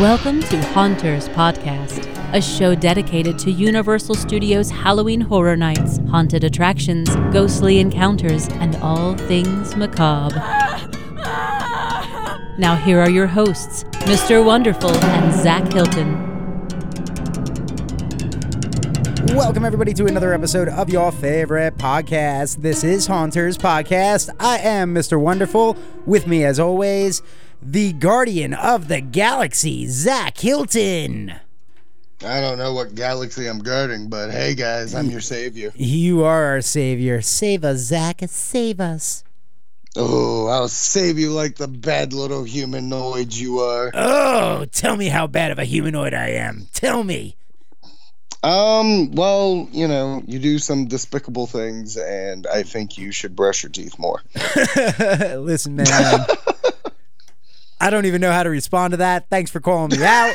Welcome to Haunters Podcast, a show dedicated to Universal Studios Halloween Horror Nights, haunted attractions, ghostly encounters, and all things macabre. Now, here are your hosts, Mr. Wonderful and Zach Hilton. Welcome, everybody, to another episode of your favorite podcast. This is Haunters Podcast. I am Mr. Wonderful. With me, as always, the guardian of the galaxy, Zach Hilton. I don't know what galaxy I'm guarding, but hey guys, I'm your savior. You are our savior. Save us, Zach. Save us. Oh, I'll save you like the bad little humanoid you are. Oh, tell me how bad of a humanoid I am. Tell me. Um, well, you know, you do some despicable things, and I think you should brush your teeth more. Listen, man. I don't even know how to respond to that. Thanks for calling me out.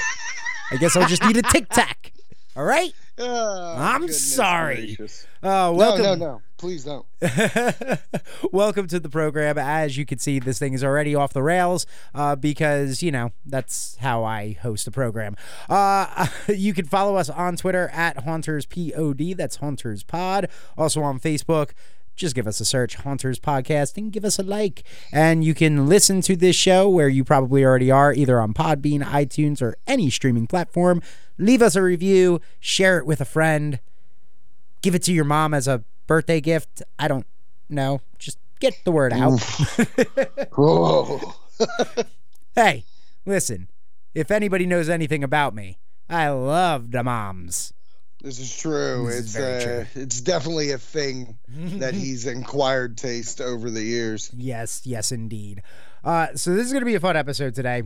I guess I'll just need a tic tac. All right? Oh, I'm sorry. Uh, No, welcome. no, no. Please don't. welcome to the program. As you can see, this thing is already off the rails uh, because, you know, that's how I host a program. Uh, you can follow us on Twitter at HauntersPod. That's Haunters Pod. Also on Facebook. Just give us a search, Haunters Podcast, and give us a like. And you can listen to this show where you probably already are, either on Podbean, iTunes, or any streaming platform. Leave us a review, share it with a friend give it to your mom as a birthday gift. I don't know. Just get the word out. Whoa. hey, listen. If anybody knows anything about me, I love the moms. This is true. This is it's very uh, true. it's definitely a thing that he's inquired taste over the years. Yes, yes, indeed. Uh, so this is going to be a fun episode today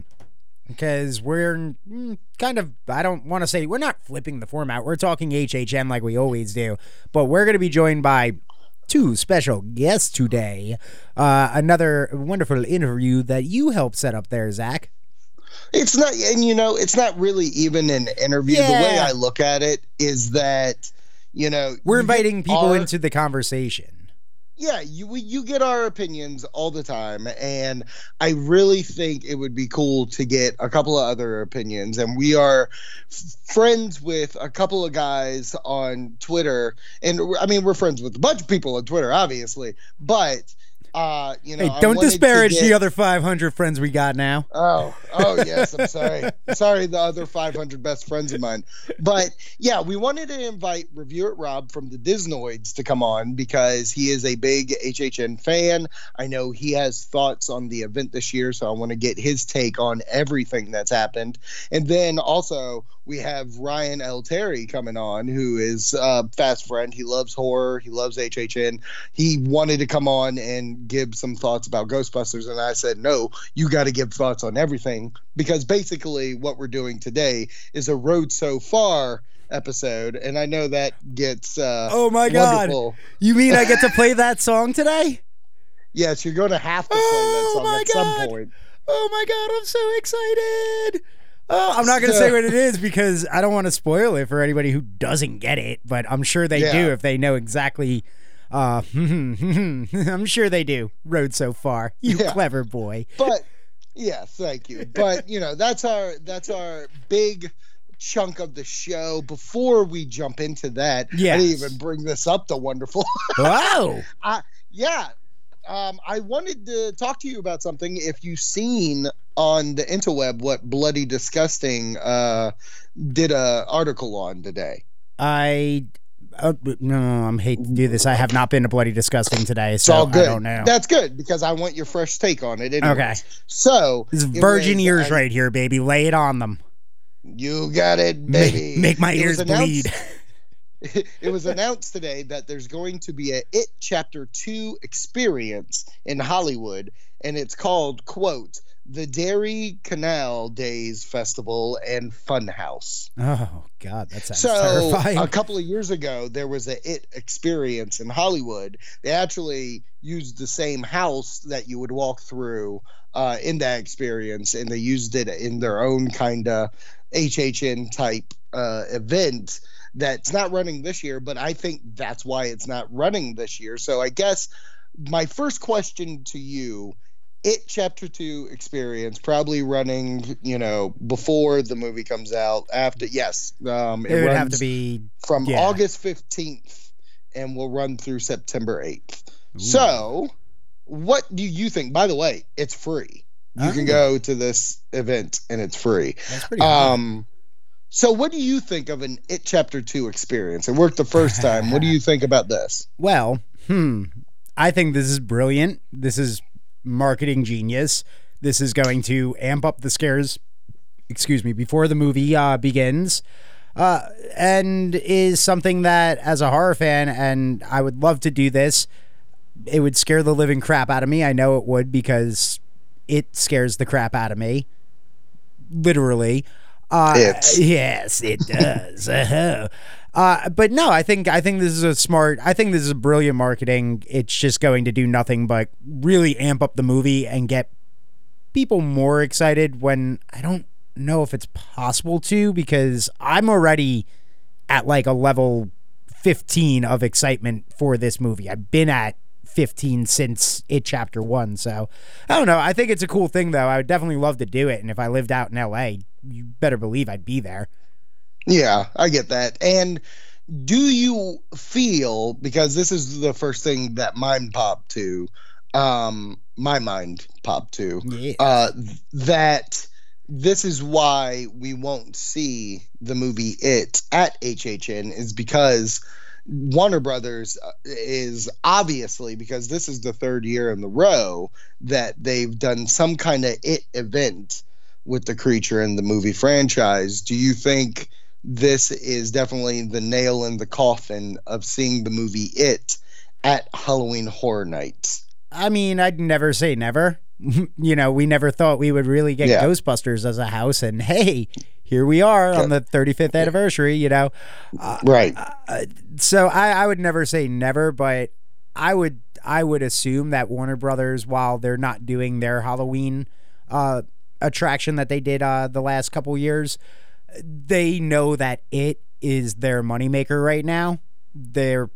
because we're mm, kind of, I don't want to say, we're not flipping the format. We're talking HHN like we always do, but we're going to be joined by two special guests today. Uh, another wonderful interview that you helped set up there, Zach. It's not, and you know, it's not really even an interview. The way I look at it is that, you know, We're inviting people our- into the conversation. Yeah, you we- you get our opinions all the time, and I really think it would be cool to get a couple of other opinions. And we are f- friends with a couple of guys on Twitter, and I mean we're friends with a bunch of people on Twitter, obviously. But uh, you know, Hey, don't disparage get- the other 500 friends we got now. Oh, oh yes, I'm sorry. sorry, the other 500 best friends of mine. But yeah, we wanted to invite Review It Rob from the Disnoids to come on because he is a big HHN fan. I know he has thoughts on the event this year, so I want to get his take on everything that's happened. And then also we have Ryan L. Terry coming on, who is a fast friend. He loves horror. He loves HHN. He wanted to come on and give some thoughts about Ghostbusters, and I said, no, you got to give thoughts on everything because basically what we're doing today is a road so far episode, and I know that gets uh, Oh my God. wonderful. You mean I get to play that song today? Yes, you're going to have to play Oh that song my at some God. point. Oh my God, I'm so excited. Oh, I'm not going to So- say what it is because I don't want to spoil it for anybody who doesn't get it, but I'm sure they Yeah. do if they know exactly. Uh, I'm sure they do. Road so far, you Yeah. clever boy. But yeah, thank you. But you know, that's our that's our big chunk of the show. Before we jump into that, I didn't even bring this up. The wonderful. Wow. yeah. Um, I wanted to talk to you about something. If you've seen on the interweb what Bloody Disgusting uh, did a article on today. I. Uh, no, I'm hate to do this. I have not been to bloody disgusting today, It's so all good. I don't know. That's good because I want your fresh take on it. Anyways. Okay. So This is it virgin was, ears uh, right here, baby. Lay it on them. You got it, baby. Make my It ears bleed. it was announced today that there's going to be a It Chapter 2 experience in Hollywood, and it's called, quote, the Derry Canal Days Festival and Funhouse. Oh God, that sounds So terrifying. a couple of years ago, there was a It experience in Hollywood. They actually used the same house that you would walk through uh, in that experience, and they used it in their own kind of HHN type uh, event. That's not running this year, but I think that's why it's not running this year. So I guess my first question to you it chapter two experience, probably running, you know, before the movie comes out. After, yes, um, it, it would have to be from yeah. August fifteenth, and will run through September eighth. So, what do you think? By the way, it's free. You oh. can go to this event and it's free. That's pretty. Um, so, what do you think of an It Chapter Two experience? It worked the first time. what do you think about this? Well, hmm, I think this is brilliant. This is marketing genius. This is going to amp up the scares, excuse me, before the movie uh, begins. Uh, and is something that, as a horror fan, and I would love to do this, it would scare the living crap out of me. I know it would because it scares the crap out of me. Literally. Uh, yes, it does. uh-huh. Uh, but no, I think I think this is a smart. I think this is a brilliant marketing. It's just going to do nothing but really amp up the movie and get people more excited. When I don't know if it's possible to, because I'm already at like a level 15 of excitement for this movie. I've been at 15 since it chapter one. So I don't know. I think it's a cool thing though. I would definitely love to do it. And if I lived out in LA, you better believe I'd be there. Yeah, I get that. And do you feel because this is the first thing that mind popped to, um, my mind popped to, yeah. uh, that this is why we won't see the movie It at HHN is because Warner Brothers uh, is obviously because this is the third year in the row that they've done some kind of It event with the creature in the movie franchise. Do you think? This is definitely the nail in the coffin of seeing the movie It at Halloween Horror Nights. I mean, I'd never say never. you know, we never thought we would really get yeah. Ghostbusters as a house, and hey, here we are on the 35th anniversary. You know, uh, right? Uh, so I, I would never say never, but I would I would assume that Warner Brothers, while they're not doing their Halloween uh, attraction that they did uh, the last couple years, they know that it is their moneymaker right now. They're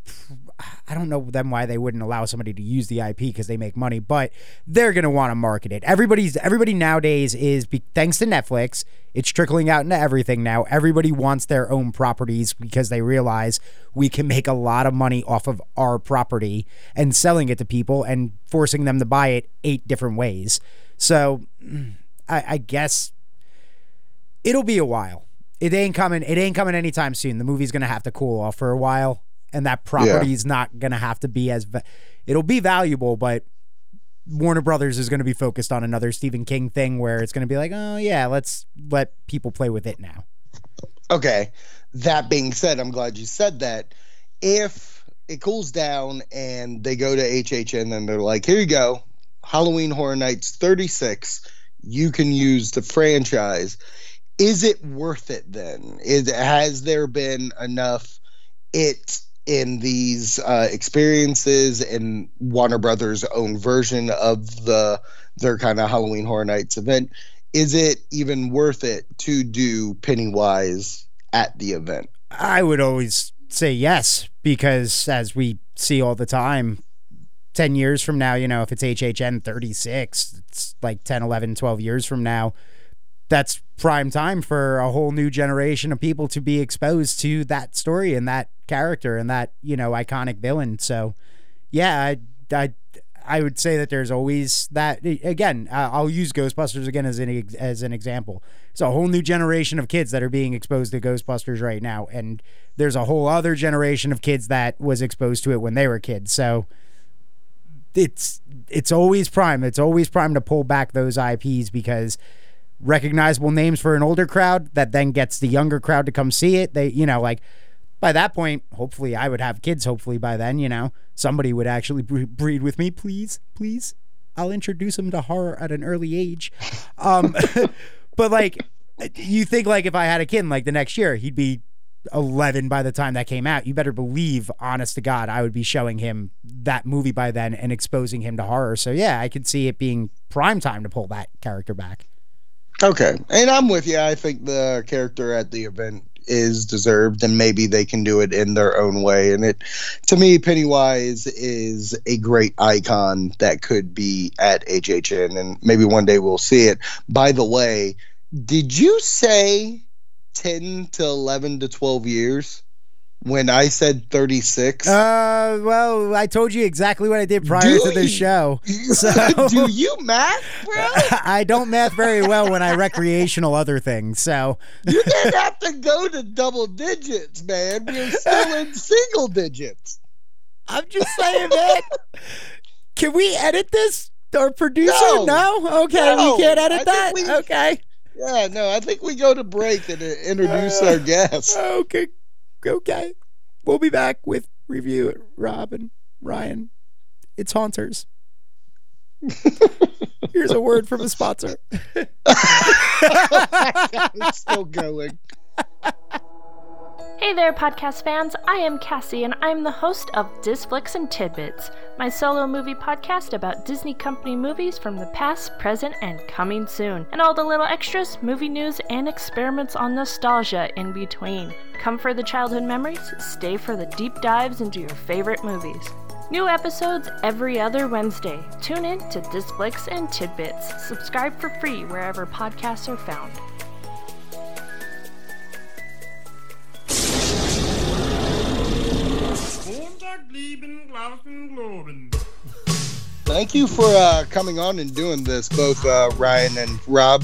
I don't know them why they wouldn't allow somebody to use the IP because they make money, but they're gonna want to market it. Everybody's everybody nowadays is thanks to Netflix, it's trickling out into everything now. Everybody wants their own properties because they realize we can make a lot of money off of our property and selling it to people and forcing them to buy it eight different ways. So I, I guess it'll be a while. It ain't coming. It ain't coming anytime soon. The movie's gonna have to cool off for a while, and that property's yeah. not gonna have to be as. it'll be valuable, but Warner Brothers is going to be focused on another Stephen King thing where it's going to be like, oh yeah, let's let people play with it now. Okay. That being said, I'm glad you said that. If it cools down and they go to HHN and they're like, here you go, Halloween Horror Nights 36, you can use the franchise is it worth it then? Is has there been enough it in these uh, experiences in Warner Brothers' own version of the their kind of Halloween Horror Nights event? Is it even worth it to do Pennywise at the event? I would always say yes because as we see all the time 10 years from now, you know, if it's HHN 36, it's like 10, 11, 12 years from now that's prime time for a whole new generation of people to be exposed to that story and that character and that you know iconic villain. So, yeah, I I I would say that there's always that. Again, I'll use Ghostbusters again as an as an example. It's a whole new generation of kids that are being exposed to Ghostbusters right now, and there's a whole other generation of kids that was exposed to it when they were kids. So. It's it's always prime. It's always prime to pull back those IPs because recognizable names for an older crowd that then gets the younger crowd to come see it. They, you know, like by that point, hopefully I would have kids. Hopefully by then, you know, somebody would actually breed with me. Please, please. I'll introduce them to horror at an early age. Um, but like, you think like if I had a kid like the next year, he'd be 11 by the time that came out. You better believe, honest to God, I would be showing him that movie by then and exposing him to horror. So yeah, I could see it being prime time to pull that character back. Okay, and I'm with you. I think the character at the event is deserved, and maybe they can do it in their own way. And it, to me, Pennywise is a great icon that could be at HHN, and maybe one day we'll see it. By the way, did you say 10 to 11 to 12 years? When I said 36? Uh, well, I told you exactly what I did prior Do to this you- show. So Do you math, bro? I don't math very well when I recreational other things. So You didn't have to go to double digits, man. We're still in single digits. I'm just saying, man. Can we edit this? Or producer? No. No? Okay, No. we can't edit think that? we- Okay. Yeah, no, I think we go to break and uh, introduce our guests. Okay. Okay. We'll be back with review it, Rob and Ryan. It's Haunters. Here's a word from a sponsor. Oh it's still going. Hey there, podcast fans. I am Cassie, and I'm the host of Disflicks and Tidbits, my solo movie podcast about Disney Company movies from the past, present, and coming soon, and all the little extras, movie news, and experiments on nostalgia in between. Come for the childhood memories, stay for the deep dives into your favorite movies. New episodes every other Wednesday. Tune in to Disflicks and Tidbits. Subscribe for free wherever podcasts are found. Thank you for uh, coming on and doing this, both uh, Ryan and Rob.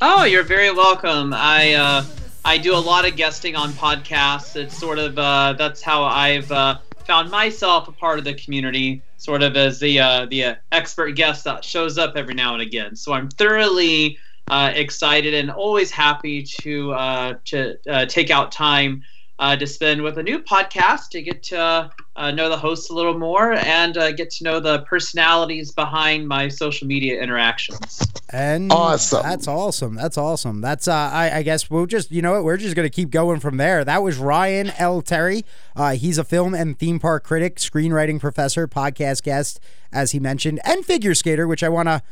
Oh, you're very welcome. I uh, I do a lot of guesting on podcasts. It's sort of uh, that's how I've uh, found myself a part of the community, sort of as the uh, the uh, expert guest that shows up every now and again. So I'm thoroughly uh, excited and always happy to uh, to uh, take out time uh, to spend with a new podcast to get to uh, know the hosts a little more and uh, get to know the personalities behind my social media interactions. And Awesome. That's awesome. That's awesome. That's uh I, I guess we'll just you know what, we're just gonna keep going from there. That was Ryan L. Terry. Uh he's a film and theme park critic, screenwriting professor, podcast guest, as he mentioned, and figure skater, which I wanna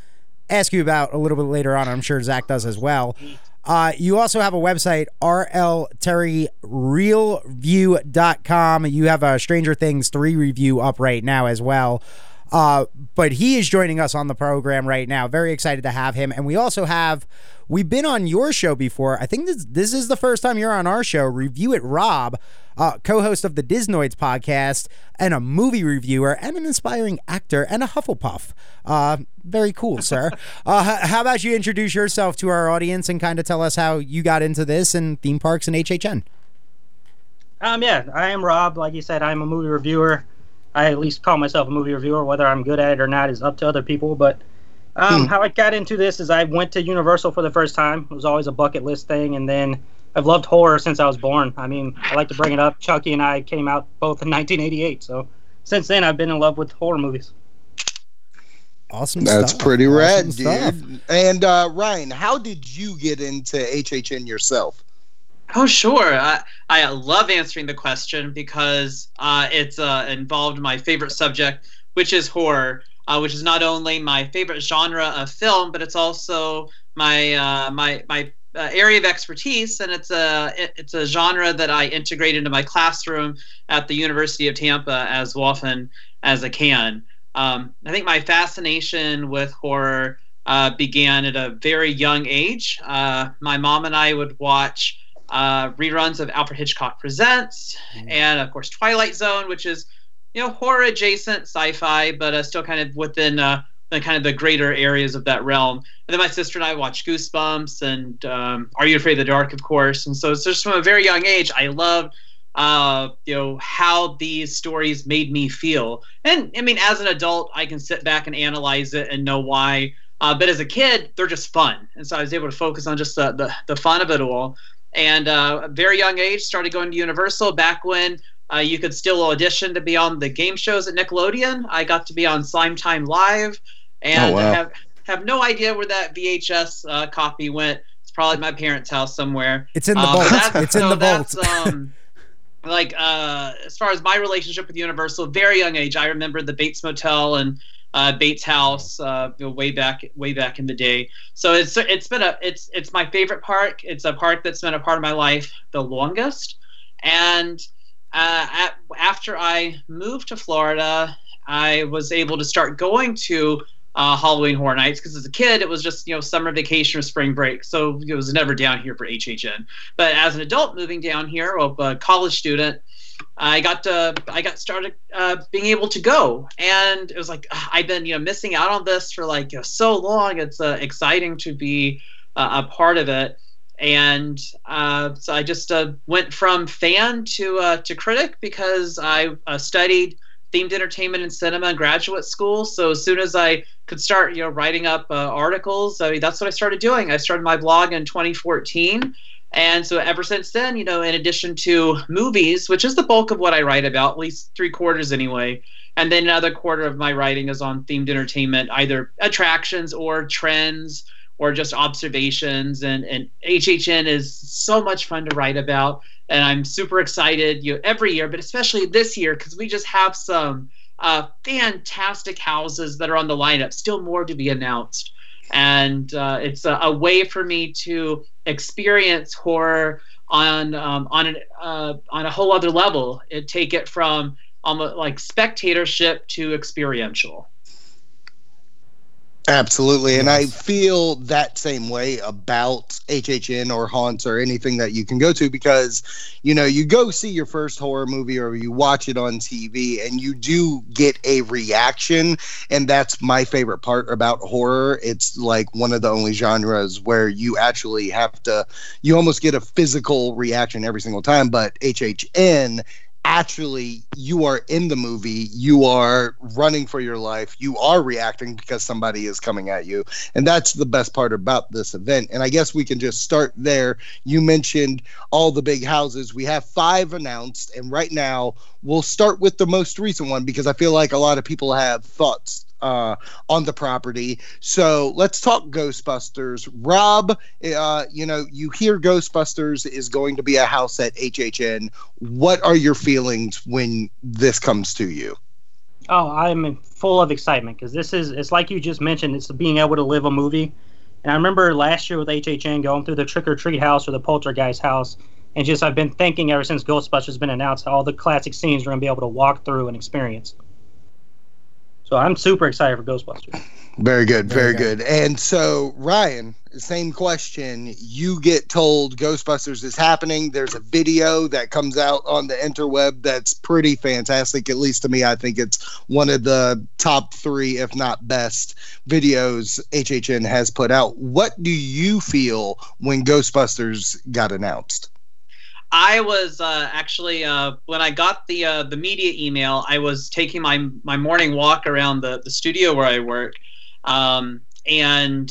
ask you about a little bit later on. I'm sure Zach does as well. Uh, you also have a website, rlterryrealview.com. You have a Stranger Things 3 review up right now as well. Uh, but he is joining us on the program right now. Very excited to have him. And we also have, we've been on your show before. I think this, this is the first time you're on our show. Review it, Rob, uh, co host of the Disnoids podcast, and a movie reviewer, and an inspiring actor, and a Hufflepuff. Uh, very cool, sir. Uh, how about you introduce yourself to our audience and kind of tell us how you got into this and theme parks and HHN? Um, yeah, I am Rob. Like you said, I'm a movie reviewer. I at least call myself a movie reviewer. Whether I'm good at it or not is up to other people. But um, Hmm. how I got into this is I went to Universal for the first time. It was always a bucket list thing, and then I've loved horror since I was born. I mean, I like to bring it up. Chucky and I came out both in 1988, so since then I've been in love with horror movies. Awesome That's stuff. pretty Awesome rad, stuff. dude. And uh, Ryan, how did you get into HHN yourself? Oh, sure. I, I love answering the question because uh, it's uh, involved my favorite subject, which is horror, uh, which is not only my favorite genre of film, but it's also my uh, my my uh, area of expertise, and it's a it- it's a genre that I integrate into my classroom at the University of Tampa as often as I can. Um, I think my fascination with horror uh, began at a very young age. My mom and I would watch uh, reruns of Alfred Hitchcock Presents, and of course Twilight Zone, which is you know horror adjacent sci-fi, but uh, still kind of within uh, the kind of the greater areas of that realm. And then my sister and I watched Goosebumps and um, Are You Afraid of the Dark, of course. And so it's just from a very young age, I loved uh, you know how these stories made me feel. And I mean, as an adult, I can sit back and analyze it and know why. Uh, but as a kid, they're just fun, and so I was able to focus on just the the, the fun of it all. And uh, a very young age, started going to Universal back when uh, you could still audition to be on the game shows at Nickelodeon. I got to be on Slime Time Live, and Oh, wow. have have no idea where that VHS uh, copy went. It's probably my parents' house somewhere. It's in the Um, vault. that's- It's in the vault. um, like uh, as far as my relationship with Universal, very young age. I remember the Bates Motel and uh, Bates House, uh, way back way back in the day. So it's it's been a it's it's my favorite park. It's a park that's been a part of my life the longest. And uh, at, after I moved to Florida, I was able to start going to uh, Halloween Horror Nights because as a kid it was just you know summer vacation or spring break, so it was never down here for HHN. But as an adult moving down here, well, a college student, I got to I got started uh, being able to go, and it was like ugh, I've been you know missing out on this for like you know, so long. It's uh, exciting to be uh, a part of it, and uh, so I just uh, went from fan to uh, to critic because I studied themed entertainment and cinema in graduate school. So as soon as I could start, you know, writing up articles, I mean, that's what I started doing. I started my blog in 2014 and so ever since then, you know, in addition to movies, which is the bulk of what I write about, at least three quarters anyway, and then another quarter of my writing is on themed entertainment, either attractions or trends or just observations. And, and HHN is so much fun to write about. And I'm super excited you know, every year, but especially this year because we just have some uh, fantastic houses that are on the lineup, still more to be announced and uh, it's a, a, way for me to experience horror on um, on an, uh, on a whole other level. It take it from almost like spectatorship to experiential. Absolutely. And I feel that same way about HHN or Haunts or anything that you can go to because, you know, you go see your first horror movie or you watch it on TV and you do get a reaction. And that's my favorite part about horror. It's like one of the only genres where you actually have to, you almost get a physical reaction every single time. But HHN actually you are in the movie you are running for your life you are reacting because somebody is coming at you. And that's the best part about this event. And i guess we can just start there. You mentioned all the big houses. We have five announced and right now we'll start with the most recent one because i feel like a lot of people have thoughts uh, on the property. So let's talk Ghostbusters. Rob, uh, you know, you hear Ghostbusters is going to be a house at HHN. What are your feelings when this comes to you? Oh, I'm full of excitement because this is, it's like you just mentioned, it's being able to live a movie. And I remember last year with HHN going through the Trick or Treat house or the Poltergeist house. And just, I've been thinking ever since Ghostbusters has been announced, all the classic scenes we're going to be able to walk through and experience. So I'm super excited for Ghostbusters. Very good, very, very good. good. And so Ryan, same question. You get told Ghostbusters is happening. There's a video that comes out on the interweb that's pretty fantastic. At least to me, I think it's one of the top three, if not best, videos HHN has put out. What do you feel when Ghostbusters got announced? I was uh, actually uh, when I got the uh, the media email, I was taking my my morning walk around the the studio where I work, um, and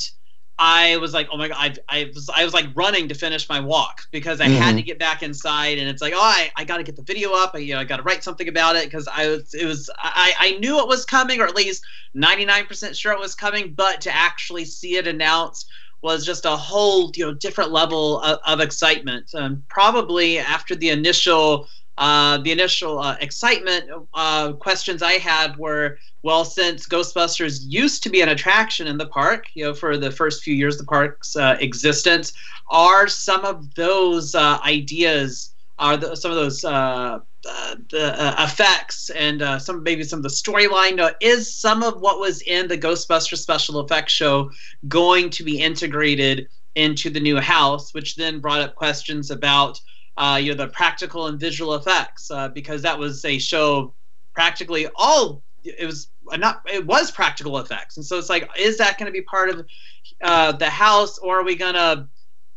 I was like, oh my god, I, I was I was like running to finish my walk because I mm-hmm. had to get back inside, and it's like, oh, I, I got to get the video up, I, you know, I got to write something about it because I was it was I I knew it was coming, or at least ninety nine percent sure it was coming, but to actually see it announced was just a whole you know different level of, of excitement. Um, probably after the initial uh, the initial uh, excitement uh, questions I had were, well, since Ghostbusters used to be an attraction in the park, you know, for the first few years of the park's uh, existence, are some of those uh, ideas, are the, some of those uh, uh, the uh, effects and uh, some maybe some of the storyline uh, is some of what was in the Ghostbuster special effects show going to be integrated into the new house, which then brought up questions about uh, you know the practical and visual effects uh, because that was a show practically all it was not it was practical effects. And so it's like is that going to be part of the house or are we going to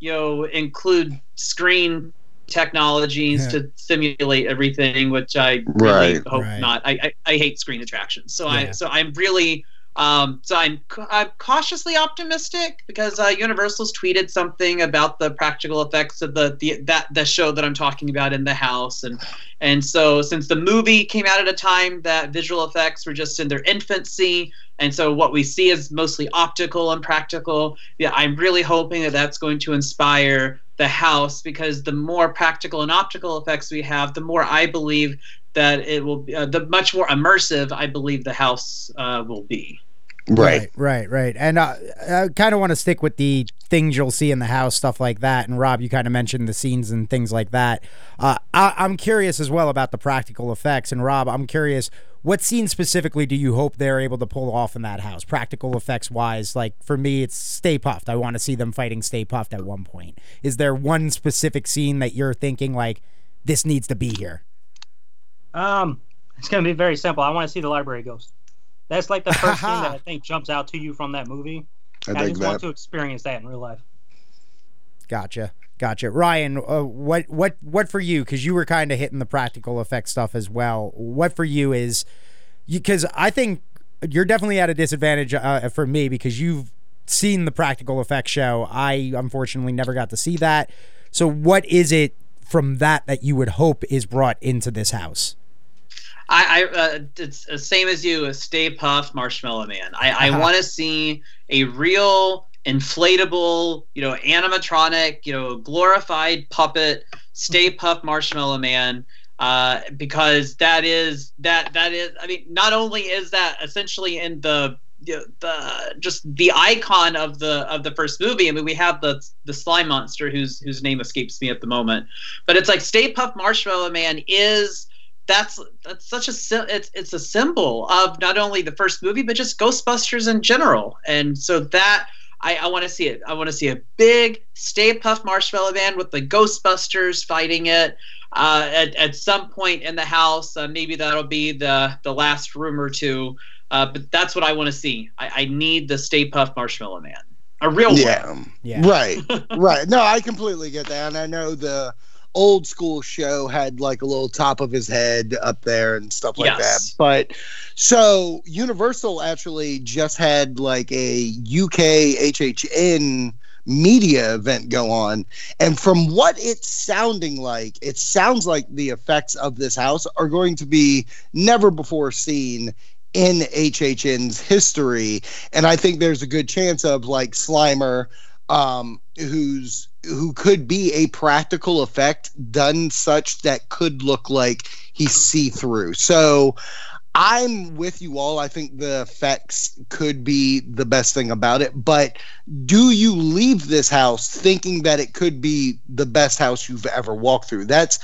you know include screen technologies yeah. to simulate everything, which I really right, hope right. not. I, I, I, hate screen attractions, so yeah. I so I'm really um, so I'm I'm cautiously optimistic because uh, Universal's tweeted something about the practical effects of the, the that the show that I'm talking about in the house, and and so since the movie came out at a time that visual effects were just in their infancy, and so what we see is mostly optical and practical. Yeah, I'm really hoping that that's going to inspire the house because the more practical and optical effects we have, the more I believe that it will uh, the much more immersive I believe the house uh, will be. Right. right, right. And uh, I kind of want to stick with the things you'll see in the house, stuff like that. And Rob, you kind of mentioned the scenes and things like that. Uh, I- I'm curious as well about the practical effects. And Rob, I'm curious, what scene specifically do you hope they're able to pull off in that house, practical effects wise? Like for me, it's Stay Puft. I want to see them fighting Stay Puft at one point. Is there one specific scene that you're thinking like this needs to be here? Um, it's gonna be very simple. I want to see the library ghost. That's like the first thing that I think jumps out to you from that movie. I I, just that. want to experience that in real life. Gotcha. Gotcha. Ryan, uh, what what what for you cuz you were kind of hitting the practical effect stuff as well. What for you is cuz I think you're definitely at a disadvantage uh, for me because you've seen the practical effects show. I unfortunately never got to see that. So what is it from that that you would hope is brought into this house? I, I uh, it's the same as you. Stay Puft Marshmallow Man. I, I Uh-huh. want to see a real inflatable, you know, animatronic, you know, glorified puppet, Stay Puft Marshmallow Man. Uh, because that is that that is. I mean, not only is that essentially in the the, the just the icon of the of the first movie. I mean, we have the the slime monster whose whose name escapes me at the moment, but it's like Stay Puft Marshmallow Man is that's that's such a it's it's a symbol of not only the first movie but just Ghostbusters in general, and so that. I, I want to see it. I want to see a big Stay Puft Marshmallow Man with the Ghostbusters fighting it uh, at, at some point in the house. Uh, maybe that'll be the the last room or two. Uh, but that's what I want to see. I, I need the Stay Puft Marshmallow Man, a real one. Yeah. Yeah. Right. right. No, I completely get that. And I know the old school show had like a little top of his head up there and stuff like Yes. that. But so Universal actually just had like a UK HHN media event go on. And from what it's sounding like, it sounds like the effects of this house are going to be never before seen in HHN's history. And I think there's a good chance of like Slimer, um, who's who could be a practical effect done such that could look like he's see through. So I'm with you all. I think the effects could be the best thing about it. But do you leave this house thinking that it could be the best house you've ever walked through? That's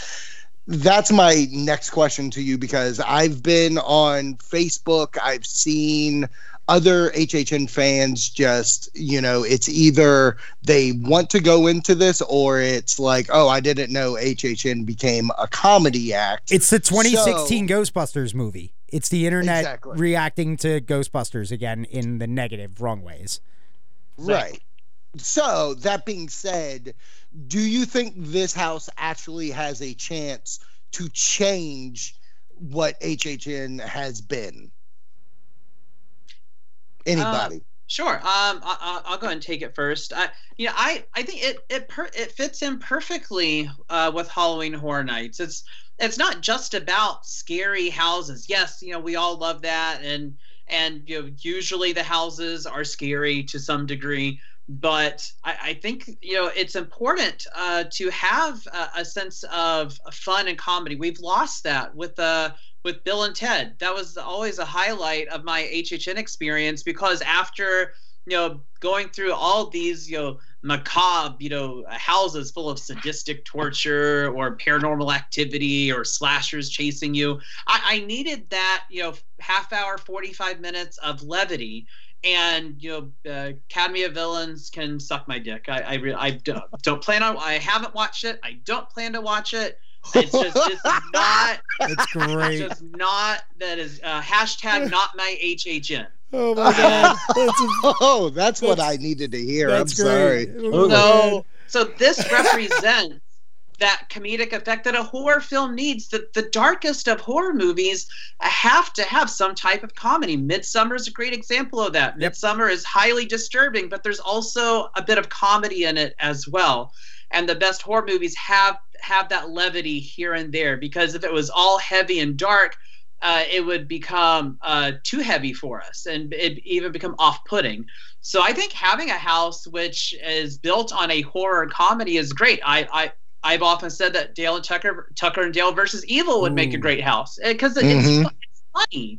that's my next question to you because I've been on Facebook. I've seen other HHN fans just, you know, it's either they want to go into this or it's like, oh, I didn't know HHN became a comedy act. It's the 2016 Ghostbusters movie. It's the internet Exactly. reacting to Ghostbusters again in the negative, wrong ways. Right. So, that being said, do you think this house actually has a chance to change what HHN has been? Anybody? Sure. Um, I, I- I'll go ahead and take it first. I, you know, I, I think it it per, it fits in perfectly uh, with Halloween Horror Nights. It's it's not just about scary houses. Yes, you know, we all love that, and and you know, usually the houses are scary to some degree. But I, I think you know it's important uh, to have a, a sense of fun and comedy. We've lost that with the with Bill and Ted. That was always a highlight of my HHN experience because after you know going through all these you know macabre you know houses full of sadistic torture or paranormal activity or slashers chasing you, I, I needed that you know half hour, forty five minutes of levity. And you know, uh, Academy of Villains can suck my dick. I, I, re- I don't, don't plan on. I haven't watched it. I don't plan to watch it. It's just, this is not It's great. just not that is uh, hashtag not my HHN. oh my god. That's oh, that's, what I needed to hear. I'm that's sorry. great. Oh, So so this represents that comedic effect that a horror film needs. That the darkest of horror movies have to have some type of comedy. Midsommar is a great example of that. Yep. Midsommar is highly disturbing, but there's also a bit of comedy in it as well. And the best horror movies have have that levity here and there because if it was all heavy and dark, uh, it would become uh, too heavy for us and it even become off-putting. So I think having a house which is built on a horror comedy is great. I, I I've often said that Dale and Tucker, Tucker and Dale versus Evil would make a great house because Mhm. it's, it's funny,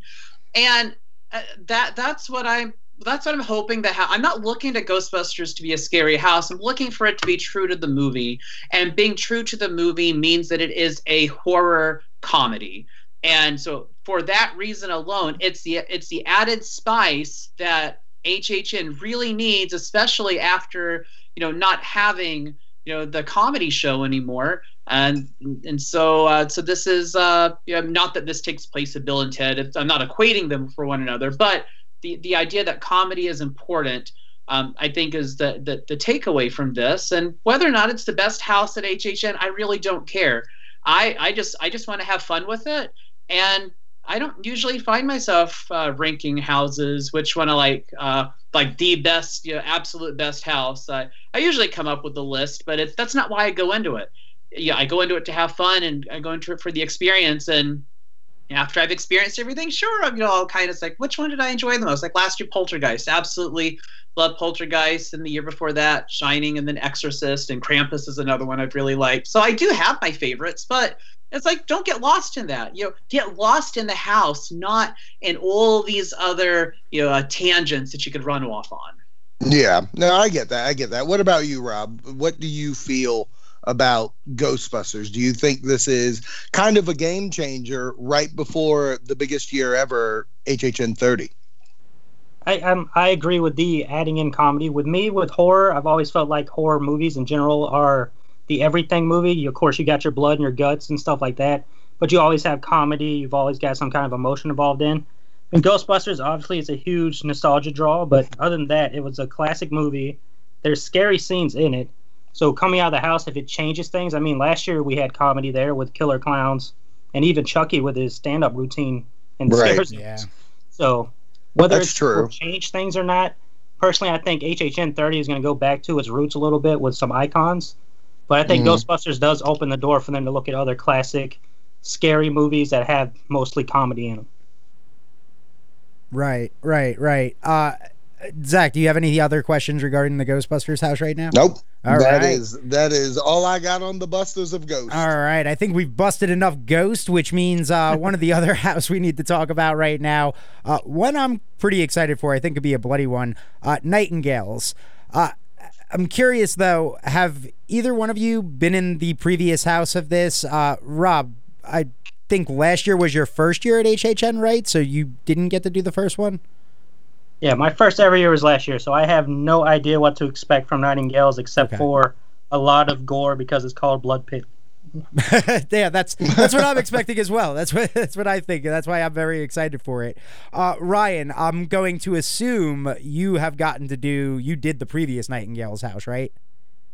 and uh, that that's what I'm that's what I'm hoping that ha- I'm not looking to Ghostbusters to be a scary house. I'm looking for it to be true to the movie, and being true to the movie means that it is a horror comedy. And so for that reason alone, it's the it's the added spice that HHN really needs, especially after you know not having you know the comedy show anymore. And and so uh, so this is uh, you know, not that this takes place at Bill and Ted. I'm not equating them for one another, but the the idea that comedy is important. Um, I think is the, the the takeaway from this, and whether or not it's the best house at HHN, I really don't care. I I just I just want to have fun with it, and I don't usually find myself uh, ranking houses which one I like uh, like the best, you know, absolute best house. I I usually come up with a list, but it's that's not why I go into it. Yeah, I go into it to have fun, and I go into it for the experience. And after I've experienced everything, sure, you know, I'll kind of like which one did I enjoy the most? Like last year, Poltergeist, absolutely loved Poltergeist, and the year before that, Shining, and then Exorcist, and Krampus is another one I've really liked. So I do have my favorites, but it's like don't get lost in that. You know, get lost in the house, not in all these other you know uh, tangents that you could run off on. Yeah, no, I get that. I get that. What about you, Rob? What do you feel about Ghostbusters? Do you think this is kind of a game changer right before the biggest year ever, HHN 30? I um, I agree with the adding in comedy. With me, with horror, I've always felt like horror movies in general are the everything movie. You, of course, you got your blood and your guts and stuff like that, but you always have comedy. You've always got some kind of emotion involved in. And Ghostbusters, obviously, is a huge nostalgia draw, but other than that, it was a classic movie. There's scary scenes in it. So coming out of the house, if it changes things, I mean, last year we had comedy there with Killer Clowns, and even Chucky with his stand-up routine and the Right. scares. Yeah. So whether That's it's true. will change things or not, personally, I think HHN 30 is going to go back to its roots a little bit with some icons. But I think Mhm. Ghostbusters does open the door for them to look at other classic, scary movies that have mostly comedy in them. Right, right, right. Uh, Zach, do you have any other questions regarding the Ghostbusters house right now? Nope. All That right. is that is all I got on the Busters of Ghosts. All right, I think we've busted enough Ghost, which means uh, one of the other house we need to talk about right now. Uh, one I'm pretty excited for, I think could be a bloody one. Uh, Nightingales. Uh, I'm curious though, have either one of you been in the previous house of this? Uh, Rob, I think last year was your first year at HHN, right? So you didn't get to do the first one. Yeah, my first ever year was last year, so I have no idea what to expect from Nightingales except Okay. for a lot of gore because it's called Blood Pit. yeah, that's that's what I'm expecting as well. That's what that's what I think. That's why I'm very excited for it. Uh, Ryan, I'm going to assume you have gotten to do. You did the previous Nightingale's house, right?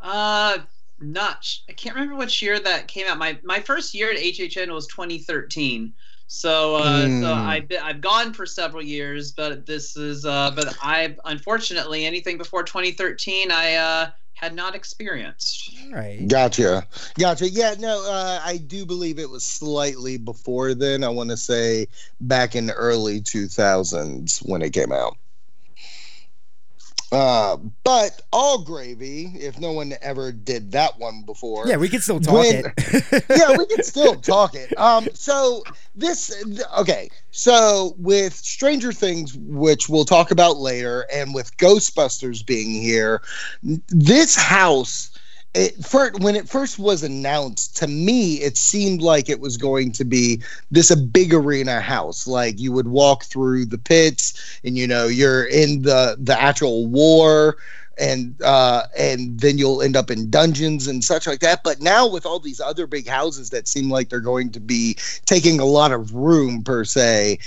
Uh, not. I can't remember which year that came out. My my first year at HHN was 2013. So, uh, Hmm. so I've been, I've gone for several years, but this is uh, but I unfortunately anything before 2013 I uh had not experienced. All right. Gotcha. Gotcha. Yeah, no, uh, I do believe it was slightly before then. I want to say back in the early 2000s when it came out. Uh, but all gravy, if no one ever did that one before. Yeah, we can still talk When- it. yeah, we can still talk it. Um, so this, okay, so with Stranger Things, which we'll talk about later, and with Ghostbusters being here, this house. It, first, when it first was announced, to me, it seemed like it was going to be this a big arena house. Like you would walk through the pits, and you know you're in the the actual war, and uh, and then you'll end up in dungeons and such like that. But now with all these other big houses that seem like they're going to be taking a lot of room per se,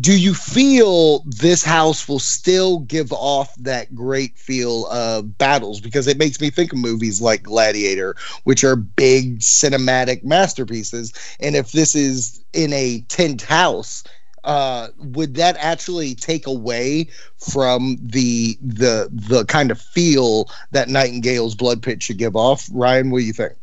do you feel this house will still give off that great feel of battles? Because it makes me think of movies like Gladiator, which are big cinematic masterpieces. And if this is in a tent house, uh, would that actually take away from the the the kind of feel that Nightingale's Blood Pit should give off? Ryan, what do you think?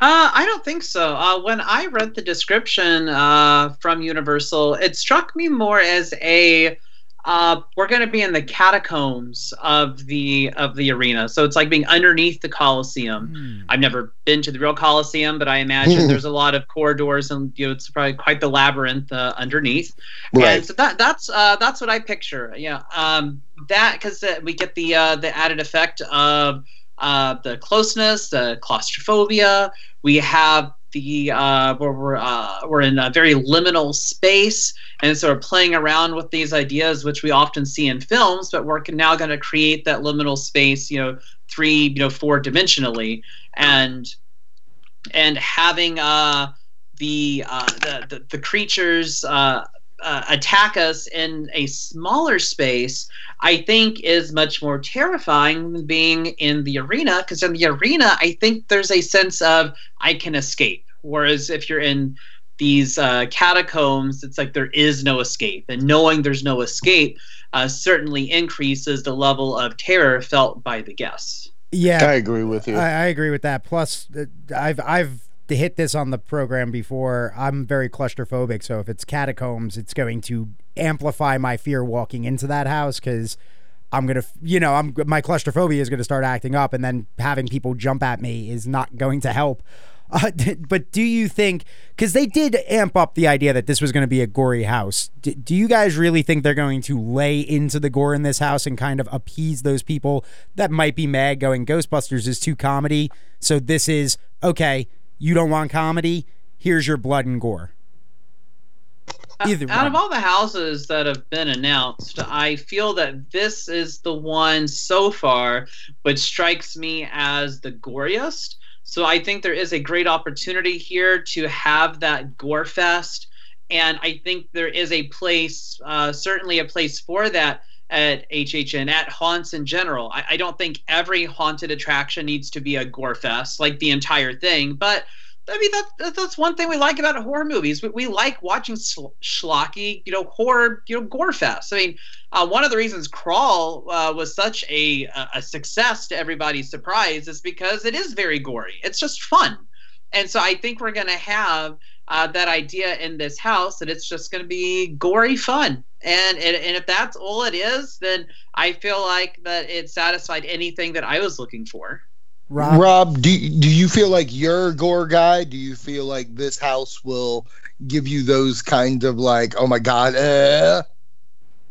Uh, I don't think so. Uh, when I read the description uh, from Universal, it struck me more as a uh, we're going to be in the catacombs of the of the arena. So it's like being underneath the Coliseum. Hmm. I've never been to the real Coliseum, but I imagine there's a lot of corridors and you know it's probably quite the labyrinth uh, underneath. Right. And so that that's uh, that's what I picture. Yeah, um, that because uh, we get the uh, the added effect of uh, the closeness, the claustrophobia. We have the uh, where we're uh, we're in a very liminal space, and sort we're playing around with these ideas, which we often see in films, but we're now going to create that liminal space, you know, three, you know, four dimensionally, and and having uh, the, uh, the the the creatures uh, uh, attack us in a smaller space, I think is much more terrifying than being in the arena. Because in the arena, I think there's a sense of I can escape. Whereas if you're in these uh, catacombs, it's like there is no escape, and knowing there's no escape uh, certainly increases the level of terror felt by the guests. Yeah, I agree with you. I, I agree with that. Plus, uh, I've I've hit this on the program before. I'm very claustrophobic, so if it's catacombs, it's going to amplify my fear walking into that house because I'm gonna, you know, I'm my claustrophobia is gonna start acting up, and then having people jump at me is not going to help. Uh, but do you think because they did amp up the idea that this was going to be a gory house? D- do you guys really think they're going to lay into the gore in this house and kind of appease those people that might be mad, going Ghostbusters is too comedy, so this is okay. You don't want comedy? Here's your blood and gore. Either out one. of all the houses that have been announced, I feel that this is the one so far which strikes me as the goriest. So I think there is a great opportunity here to have that gore fest, and I think there is a place, uh, certainly a place for that at HHN, at haunts in general. I, I don't think every haunted attraction needs to be a gore fest, like the entire thing, but I mean that that's one thing we like about horror movies. We, we like watching sl- schlocky, you know, horror, you know, gore fest. I mean, uh, one of the reasons Crawl uh, was such a a success to everybody's surprise is because it is very gory. It's just fun, and so I think we're gonna have uh, that idea in this house that it's just gonna be gory fun. And, and and if that's all it is, then I feel like that it satisfied anything that I was looking for. Rob, Rob, do do you feel like you're a gore guy? Do you feel like this house will give you those kind of like, oh my god, uh,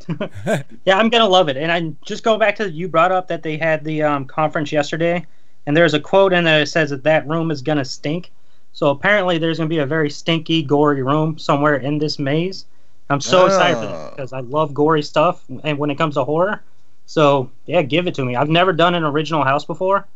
Yeah, I'm gonna love it. And I just go back to you brought up that they had the um, conference yesterday, and there's a quote in there that says that that room is gonna stink. So apparently, there's gonna be a very stinky, gory room somewhere in this maze. I'm so excited for Ah. that because I love gory stuff, and when it comes to horror, so yeah, give it to me. I've never done an original house before,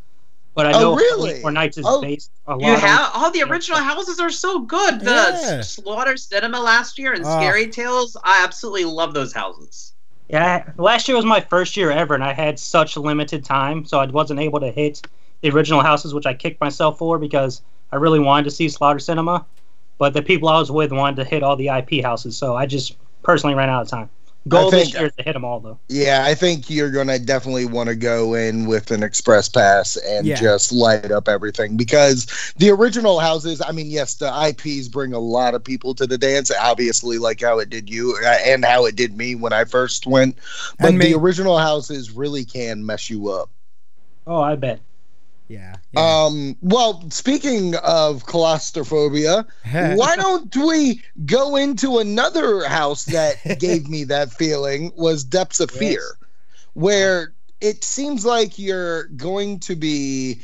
but I Oh, know really? Four Nights is Oh. based a lot You on have all the original houses are so good. The Yeah. Slaughter Cinema last year and Oh. Scary Tales, I absolutely love those houses. Yeah, last year was my first year ever, and I had such limited time, so I wasn't able to hit the original houses, which I kicked myself for because I really wanted to see Slaughter Cinema. But the people I was with wanted to hit all the IP houses, so I just personally ran out of time. Goal think- this year is to hit them all, though. yeah, I think you're gonna definitely want to go in with an express pass and Yeah. just light up everything because the original houses. I mean, yes, the IPs bring a lot of people to the dance, obviously, like how it did you uh, and how it did me when I first went. But me. the original houses really can mess you up. Oh, I bet. Yeah. yeah. Um, well, speaking of claustrophobia, why don't we go into another house that gave me that feeling was Depths of Yes. Fear, where it seems like you're going to be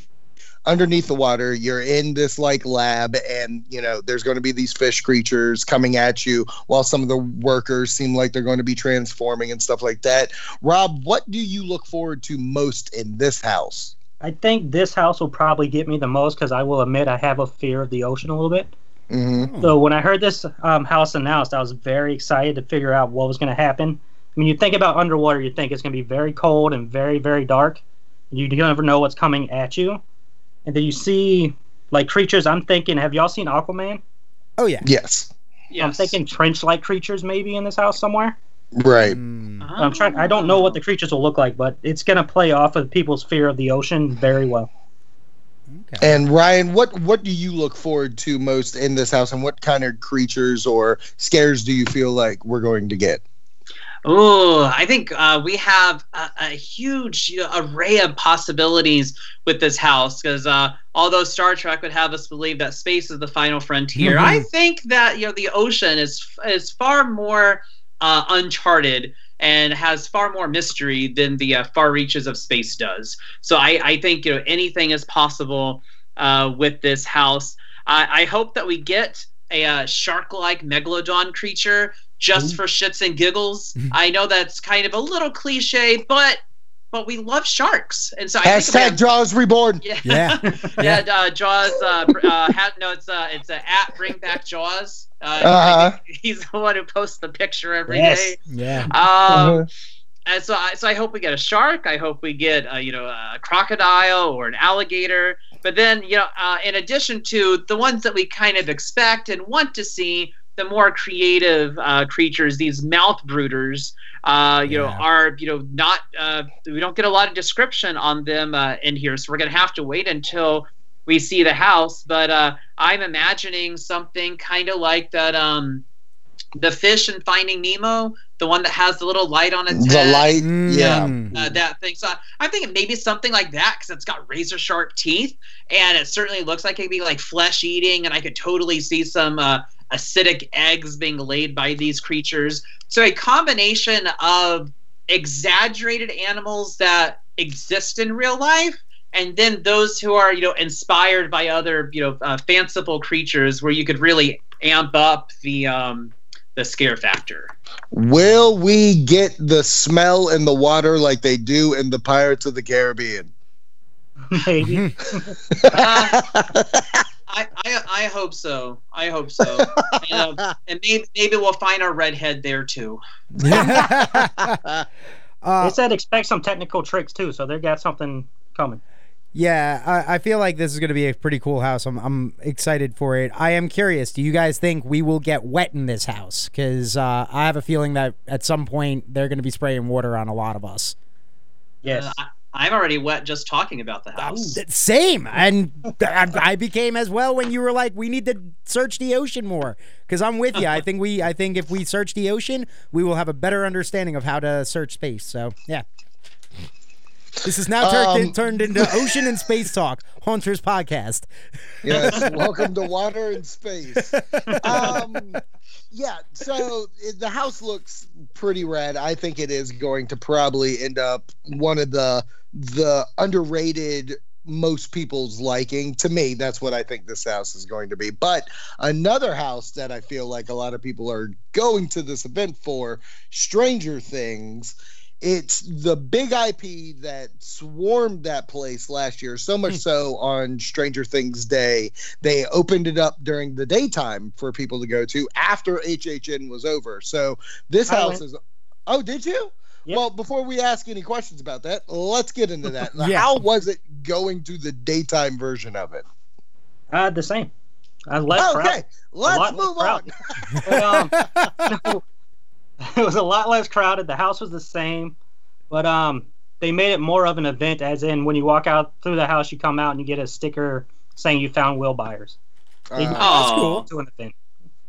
underneath the water. You're in this like lab, and you know there's going to be these fish creatures coming at you, while some of the workers seem like they're going to be transforming and stuff like that. Rob, what do you look forward to most in this house? I think this house will probably get me the most because I will admit I have a fear of the ocean a little bit. Mm-hmm. So when I heard this um, house announced, I was very excited to figure out what was going to happen. I mean, you think about underwater, you think it's going to be very cold and very, very dark. And you never know what's coming at you. And then you see like creatures. I'm thinking, have y'all seen Aquaman? oh yeah. Yes, Yes. I'm thinking trench-like creatures maybe in this house somewhere. Right. Mm. I'm trying. I don't know what the creatures will look like, but it's going to play off of people's fear of the ocean very well. Okay. And Ryan, what what do you look forward to most in this house, and what kind of creatures or scares do you feel like we're going to get? Oh, I think uh, we have a, a huge you know, array of possibilities with this house because uh, although Star Trek would have us believe that space is the final frontier, Mhm. I think that you know the ocean is is far more uh, uncharted and has far more mystery than the uh, far reaches of space does. So I, I think you know anything is possible uh, with this house. I, I hope that we get a uh, shark-like megalodon creature just for shits and giggles. I know that's kind of a little cliche, but but we love sharks, and so I think if we Hashtag have- Jaws reborn. yeah, Yeah. yeah. Uh, Jaws. Uh, uh, hat, no, it's uh, it's uh, at Bring Back Jaws. Uh, Uh-huh. He's the one who posts the picture every Yes. day. Yeah. Um, Uh-huh. and so, I, so I hope we get a shark. I hope we get, uh, you know, a crocodile or an alligator. But then, you know, uh, in addition to the ones that we kind of expect and want to see, the more creative uh, creatures, these mouth brooders, uh, you know, are you know not. Uh, we don't get a lot of description on them uh, in here, so we're gonna have to wait until we see the house. But uh, I'm imagining something kind of like that. Um, the fish in Finding Nemo, the one that has the little light on its The head. light, yeah. Mm. Uh, that thing. So I'm thinking maybe something like that because it's got razor sharp teeth, and it certainly looks like it'd be like flesh eating, and I could totally see some uh, acidic eggs being laid by these creatures. So a combination of exaggerated animals that exist in real life. And then those who are, you know, inspired by other, you know, uh, fanciful creatures, where you could really amp up the um, the scare factor. Will we get the smell in the water like they do in the Pirates of the Caribbean? Maybe. Uh, I, I I hope so. I hope so. and, uh, and maybe maybe we'll find our redhead there too. uh, they said expect some technical tricks too, so they got something coming. yeah, I, I feel like this is going to be a pretty cool house. I'm, I'm excited for it. I am curious. Do you guys think we will get wet in this house? Because uh, I have a feeling that at some point they're going to be spraying water on a lot of us. Yes. Uh, I, I'm already wet just talking about the house. Th- Same, and I, I became as well when you were like, "We need to search the ocean more." Because I'm with you. I think we, I think if we search the ocean, we will have a better understanding of how to search space. So yeah, this is now turned, Um, turned into ocean and space talk, Hunters podcast. yes, welcome to water and space. Um, yeah, so the house looks pretty rad. I think it is going to probably end up one of the the underrated most people's liking. To me, that's what I think this house is going to be. But another house that I feel like a lot of people are going to this event for, Stranger Things. It's the big IP that swarmed that place last year, so much so on Stranger Things Day they opened it up during the daytime for people to go to after HHN was over. So this house is. Oh, did you? Yep. Well, before we ask any questions about that, let's get into that. Yeah. How was it going to the daytime version of it? Uh, the same. Uh, less okay, crowd. let's move on. But, um, it was a lot less crowded. The house was the same, but um, they made it more of an event. As in, when you walk out through the house, you come out and you get a sticker saying you found Will Byers. They Uh, made Oh. cool to an event.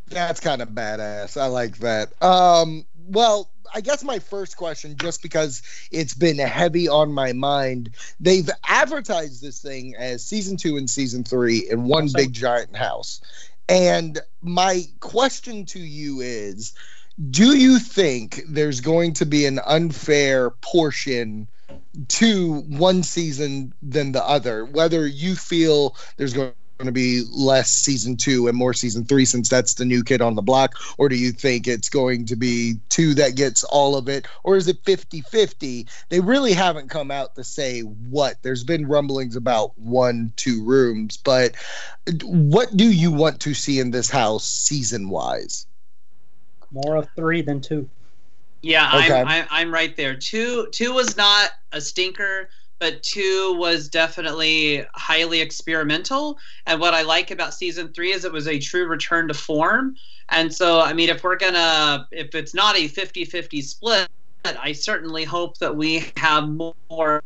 That's kind of badass. I like that. Um, well, I guess my first question, just because it's been heavy on my mind, they've advertised this thing as season two and season three in one big giant house. And my question to you is do you think there's going to be an unfair portion to one season than the other? Whether you feel there's going to be less season two and more season three since that's the new kid on the block or do you think it's going to be two that gets all of it? Or is it 50-50 they really haven't come out to say what. There's been rumblings about one two rooms but what do you want to see in this house season wise More of three than two. Yeah, Okay. I'm, I'm I'm right there. Two two was not a stinker, but two was definitely highly experimental. And what I like about season three is it was a true return to form. And so, I mean, if we're gonna, if it's not a 50-50 split, I certainly hope that we have more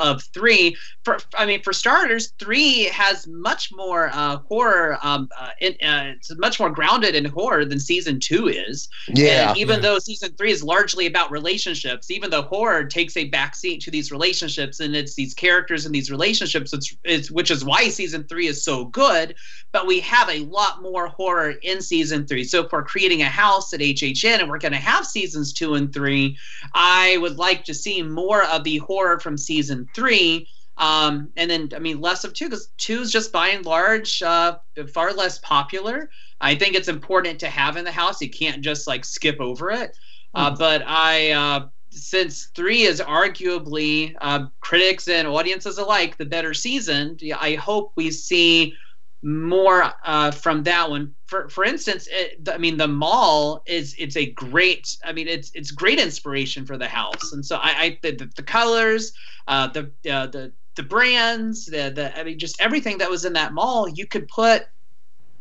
of three. For I mean, for starters, three has much more uh, horror. Um, uh, it, uh, it's much more grounded in horror than season two is. Yeah. And even Yeah. though season three is largely about relationships, even though horror takes a backseat to these relationships and it's these characters and these relationships, it's, it's which is why season three is so good. But we have a lot more horror in season three. So if we're creating a house at HHN and we're going to have seasons two and three, I would like to see more of the horror from season three. Um, and then, I mean, less of two because two is just by and large uh, far less popular. I think it's important to have in the house. You can't just like skip over it. Uh, but I, uh, since three is arguably uh, critics and audiences alike the better season, I hope we see more uh, from that one. For for instance, it, I mean, the mall is it's a great. I mean, it's it's great inspiration for the house, and so I, I the, the, colors, uh, the uh, the the brands, the the I mean, just everything that was in that mall, you could put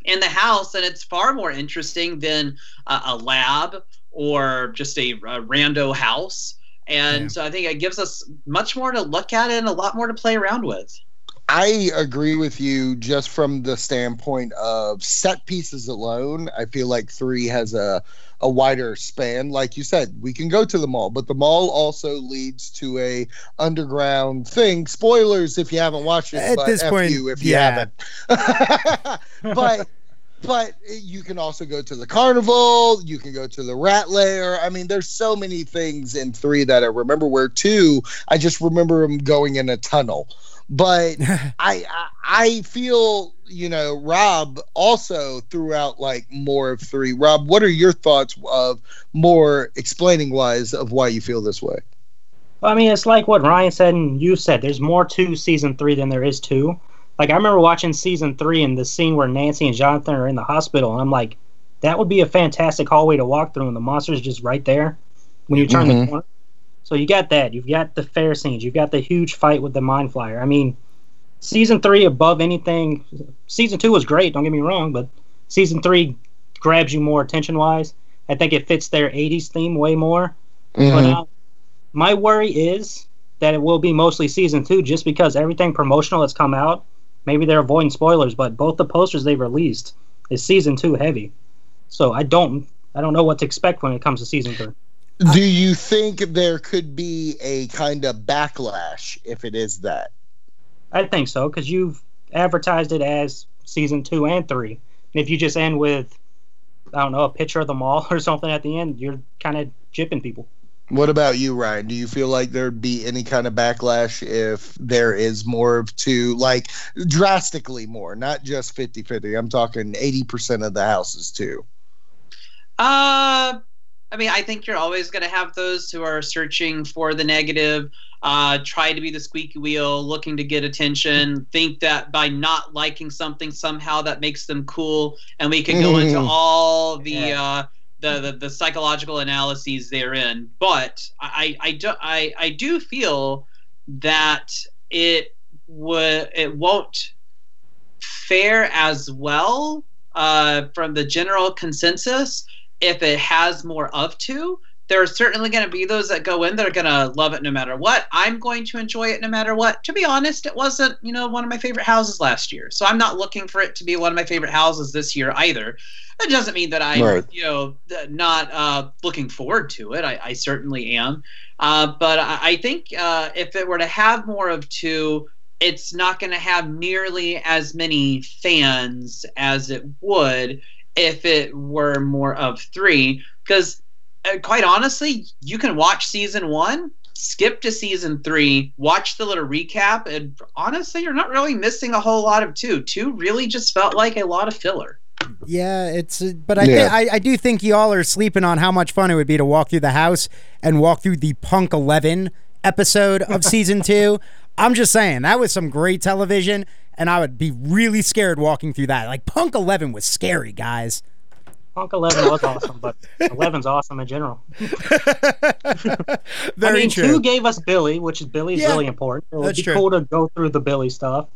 in the house, and it's far more interesting than a, a lab or just a, a rando house. And Yeah. so I think it gives us much more to look at and a lot more to play around with. I agree with you just from the standpoint of set pieces alone. I feel like three has a a wider span. Like you said, we can go to the mall, but the mall also leads to a underground thing. Spoilers if you haven't watched it. At this F point, you if you yeah. haven't. but but you can also go to the carnival. You can go to the rat lair. I mean, there's so many things in three that I remember. Where two, I just remember him going in a tunnel. But I, I I feel you know Rob also threw out like more of three. Rob, what are your thoughts of more explaining wise of why you feel this way? I mean, it's like what Ryan said and you said. There's more to season three than there is two. Like I remember watching season three and the scene where Nancy and Jonathan are in the hospital, and I'm like, that would be a fantastic hallway to walk through, and the monster's just right there when you turn Mhm. the corner. So you got that. You've got the fair scenes. You've got the huge fight with the mind flayer. I mean, season three above anything. Season two was great. Don't get me wrong, but season three grabs you more attention wise. I think it fits their '80s theme way more. But Mhm. uh, my worry is that it will be mostly season two, just because everything promotional that's come out. Maybe they're avoiding spoilers, but both the posters they've released is season two heavy. So I don't, I don't know what to expect when it comes to season three. Do you think there could be a kind of backlash if it is that? I think so because you've advertised it as season two and three. And if you just end with, I don't know, a picture of the mall or something at the end, you're kind of jipping people. What about you, Ryan? Do you feel like there'd be any kind of backlash if there is more of two, like drastically more, not just 50 50? I'm talking 80% of the houses, too. Uh, I mean, I think you're always going to have those who are searching for the negative, uh, try to be the squeaky wheel, looking to get attention, think that by not liking something somehow that makes them cool, and we can go into Mhm. all the Yeah. uh, the, the the psychological analyses therein. But I I do I I do feel that it would it won't fare as well uh, from the general consensus if it has more of two. There are certainly going to be those that go in that are going to love it no matter what. I'm going to enjoy it no matter what. To be honest, it wasn't, you know, one of my favorite houses last year. So I'm not looking for it to be one of my favorite houses this year either. That doesn't mean that I'm, Right. you know, not uh, looking forward to it. I, I certainly am. Uh, but I, I think uh, if it were to have more of two, it's not going to have nearly as many fans as it would if it were more of three. Because, uh, quite honestly, you can watch season one, skip to season three, watch the little recap, and honestly, you're not really missing a whole lot of two. Two really just felt like a lot of filler. Yeah, it's uh, but I, Yeah. I I do think y'all are sleeping on how much fun it would be to walk through the house and walk through the Punk Eleven episode of season two. I'm just saying that was some great television, and I would be really scared walking through that. Like Punk Eleven was scary, guys. Punk 11 was awesome, but 11's awesome in general. Very I mean, true. two gave us Billy, which is Billy's Yeah, really important. It would that's be true. cool to go through the Billy stuff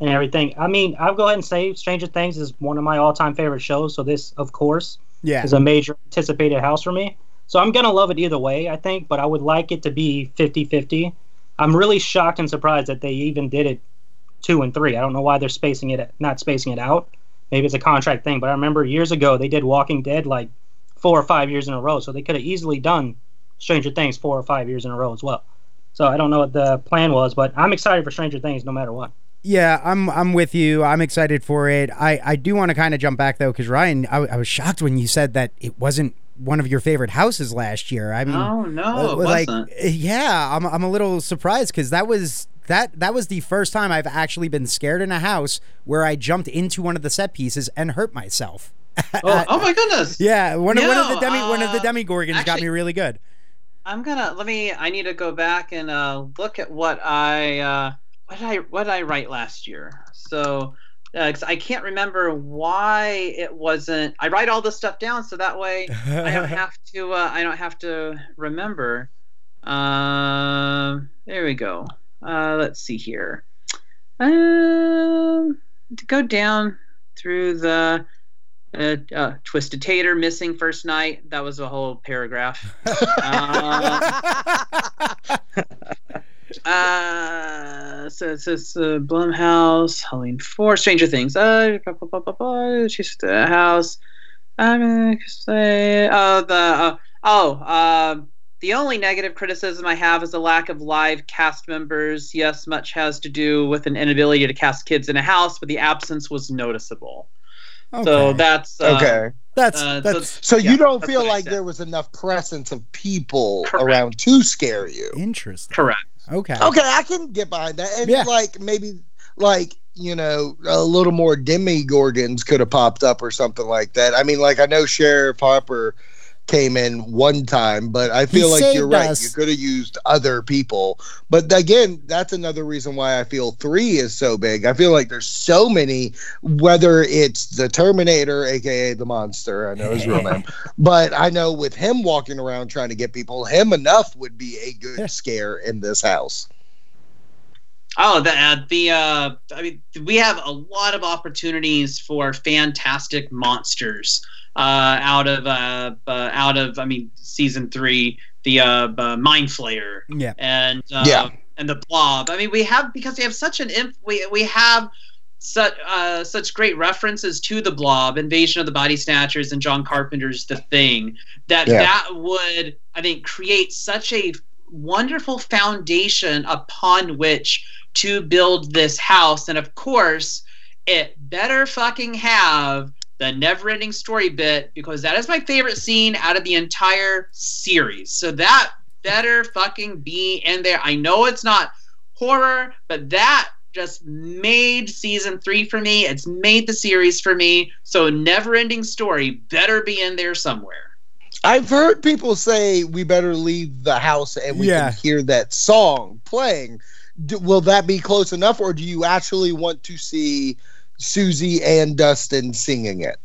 and everything. I mean, I'll go ahead and say Stranger Things is one of my all-time favorite shows. So this, of course, yeah, is a major anticipated house for me. So I'm gonna love it either way, I think. But I would like it to be 50-50. I'm really shocked and surprised that they even did it two and three. I don't know why they're spacing it, not spacing it out. Maybe it's a contract thing, but I remember years ago they did Walking Dead like four or five years in a row, so they could have easily done Stranger Things four or five years in a row as well. So I don't know what the plan was, but I'm excited for Stranger Things no matter what. Yeah, I'm I'm with you. I'm excited for it. I, I do want to kind of jump back though, because Ryan, I, I was shocked when you said that it wasn't one of your favorite houses last year. I mean, Oh no, uh, it like wasn't. yeah, I'm I'm a little surprised because that was that that was the first time I've actually been scared in a house where I jumped into one of the set pieces and hurt myself. Oh, oh my goodness. yeah, one of one of the No, demi one of the uh, demogorgons got me really good. I'm gonna let me. I need to go back and uh, look at what I uh, what I what did I write last year. So. Uh, I can't remember why it wasn't. I write all this stuff down so that way I don't have to. Uh, I don't have to remember. Um, there we go. Uh, let's see here. Um, to go down through the uh, uh, Twisted Tater missing first night. That was a whole paragraph. uh, uh, so it says uh, Blumhouse, Halloween Four, Stranger Things. Uh, blah, blah, blah, blah, blah. She's the house. I'm gonna say, oh, the uh, oh, uh, the only negative criticism I have is the lack of live cast members. Yes, much has to do with an inability to cast kids in a house, but the absence was noticeable. So that's uh, okay. that's uh, that's So yeah, you don't feel like there was enough presence of people Correct. around to scare you. interesting. correct. Okay. Okay, I can get behind that. And Yeah. like maybe like, you know, a little more demogorgons could have popped up or something like that. I mean, like I know Sheriff Hopper came in one time, but I feel like you're right. us. You could have used other people. But again, that's another reason why I feel three is so big. I feel like there's so many, whether it's the Terminator, aka the monster, I know his real name, but I know with him walking around trying to get people, him enough would be a good scare in this house. Oh, the uh, the uh, I mean, we have a lot of opportunities for fantastic monsters uh, out of uh, uh, out of I mean, season three, the uh, uh, Mind Flayer Yeah. and uh, Yeah. and the Blob. I mean, we have because we have such an inf- we we have such uh, such great references to the Blob, Invasion of the Body Snatchers, and John Carpenter's The Thing that Yeah. that would I think create such a wonderful foundation upon which to build this house, and of course, it better fucking have the never-ending story bit because that is my favorite scene out of the entire series. So that better fucking be in there. I know it's not horror, but that just made season three for me. It's made the series for me. So never-ending story better be in there somewhere. I've heard people say we better leave the house and we Yeah. can hear that song playing. Do, will that be close enough, or do you actually want to see Suzie and Dustin singing it?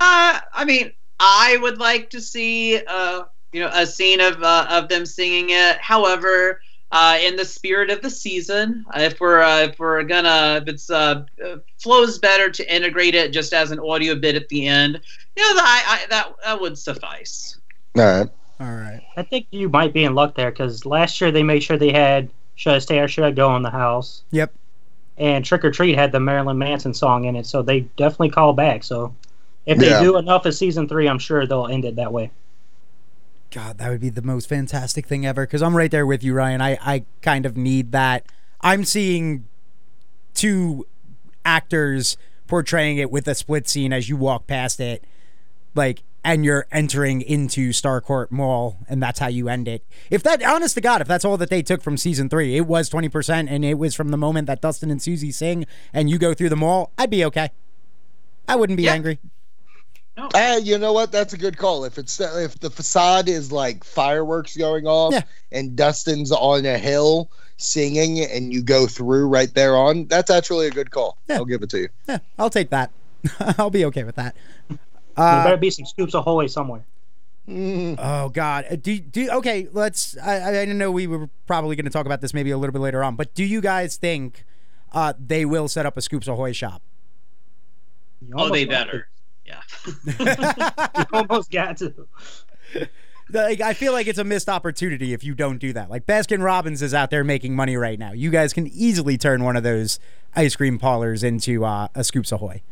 Uh, I mean, I would like to see, uh, you know, a scene of uh, of them singing it. However, uh, in the spirit of the season, uh, if we're uh, if we're gonna, if it's uh, uh, flows better to integrate it just as an audio bit at the end, you know, that I, I, that that would suffice. All right. All right. I think you might be in luck there because last year they made sure they had "Should I Stay or Should I Go" on the house, Yep. and "Trick or Treat" had the Marilyn Manson song in it, so they definitely call back. So if they Yeah. do enough of season three, I'm sure they'll end it that way. God, that would be the most fantastic thing ever. Because I'm right there with you, Ryan. I, I kind of need that. I'm seeing two actors portraying it with a split scene as you walk past it, like, and you're entering into Starcourt Mall, and that's how you end it. If that, honest to God, if that's all that they took from season three, it was 20%, and it was from the moment that Dustin and Suzie sing, and you go through the mall, I'd be okay. I wouldn't be Yeah. angry. No. Uh, you know what? That's a good call. If it's if the facade is like fireworks going off Yeah. and Dustin's on a hill singing and you go through right there on, that's actually a good call. Yeah. I'll give it to you. Yeah, I'll take that. I'll be okay with that. There Uh, better be some scoops of Ahoy somewhere. Mm. Oh God. Uh, Do do okay. Let's. I I didn't know we were probably going to talk about this maybe a little bit later on. But do you guys think uh, they will set up a Scoops Ahoy shop? Oh, they almost got better. Yeah. You almost got to. like I feel like it's a missed opportunity if you don't do that. Like Baskin Robbins is out there making money right now. You guys can easily turn one of those ice cream parlors into uh, a Scoops Ahoy.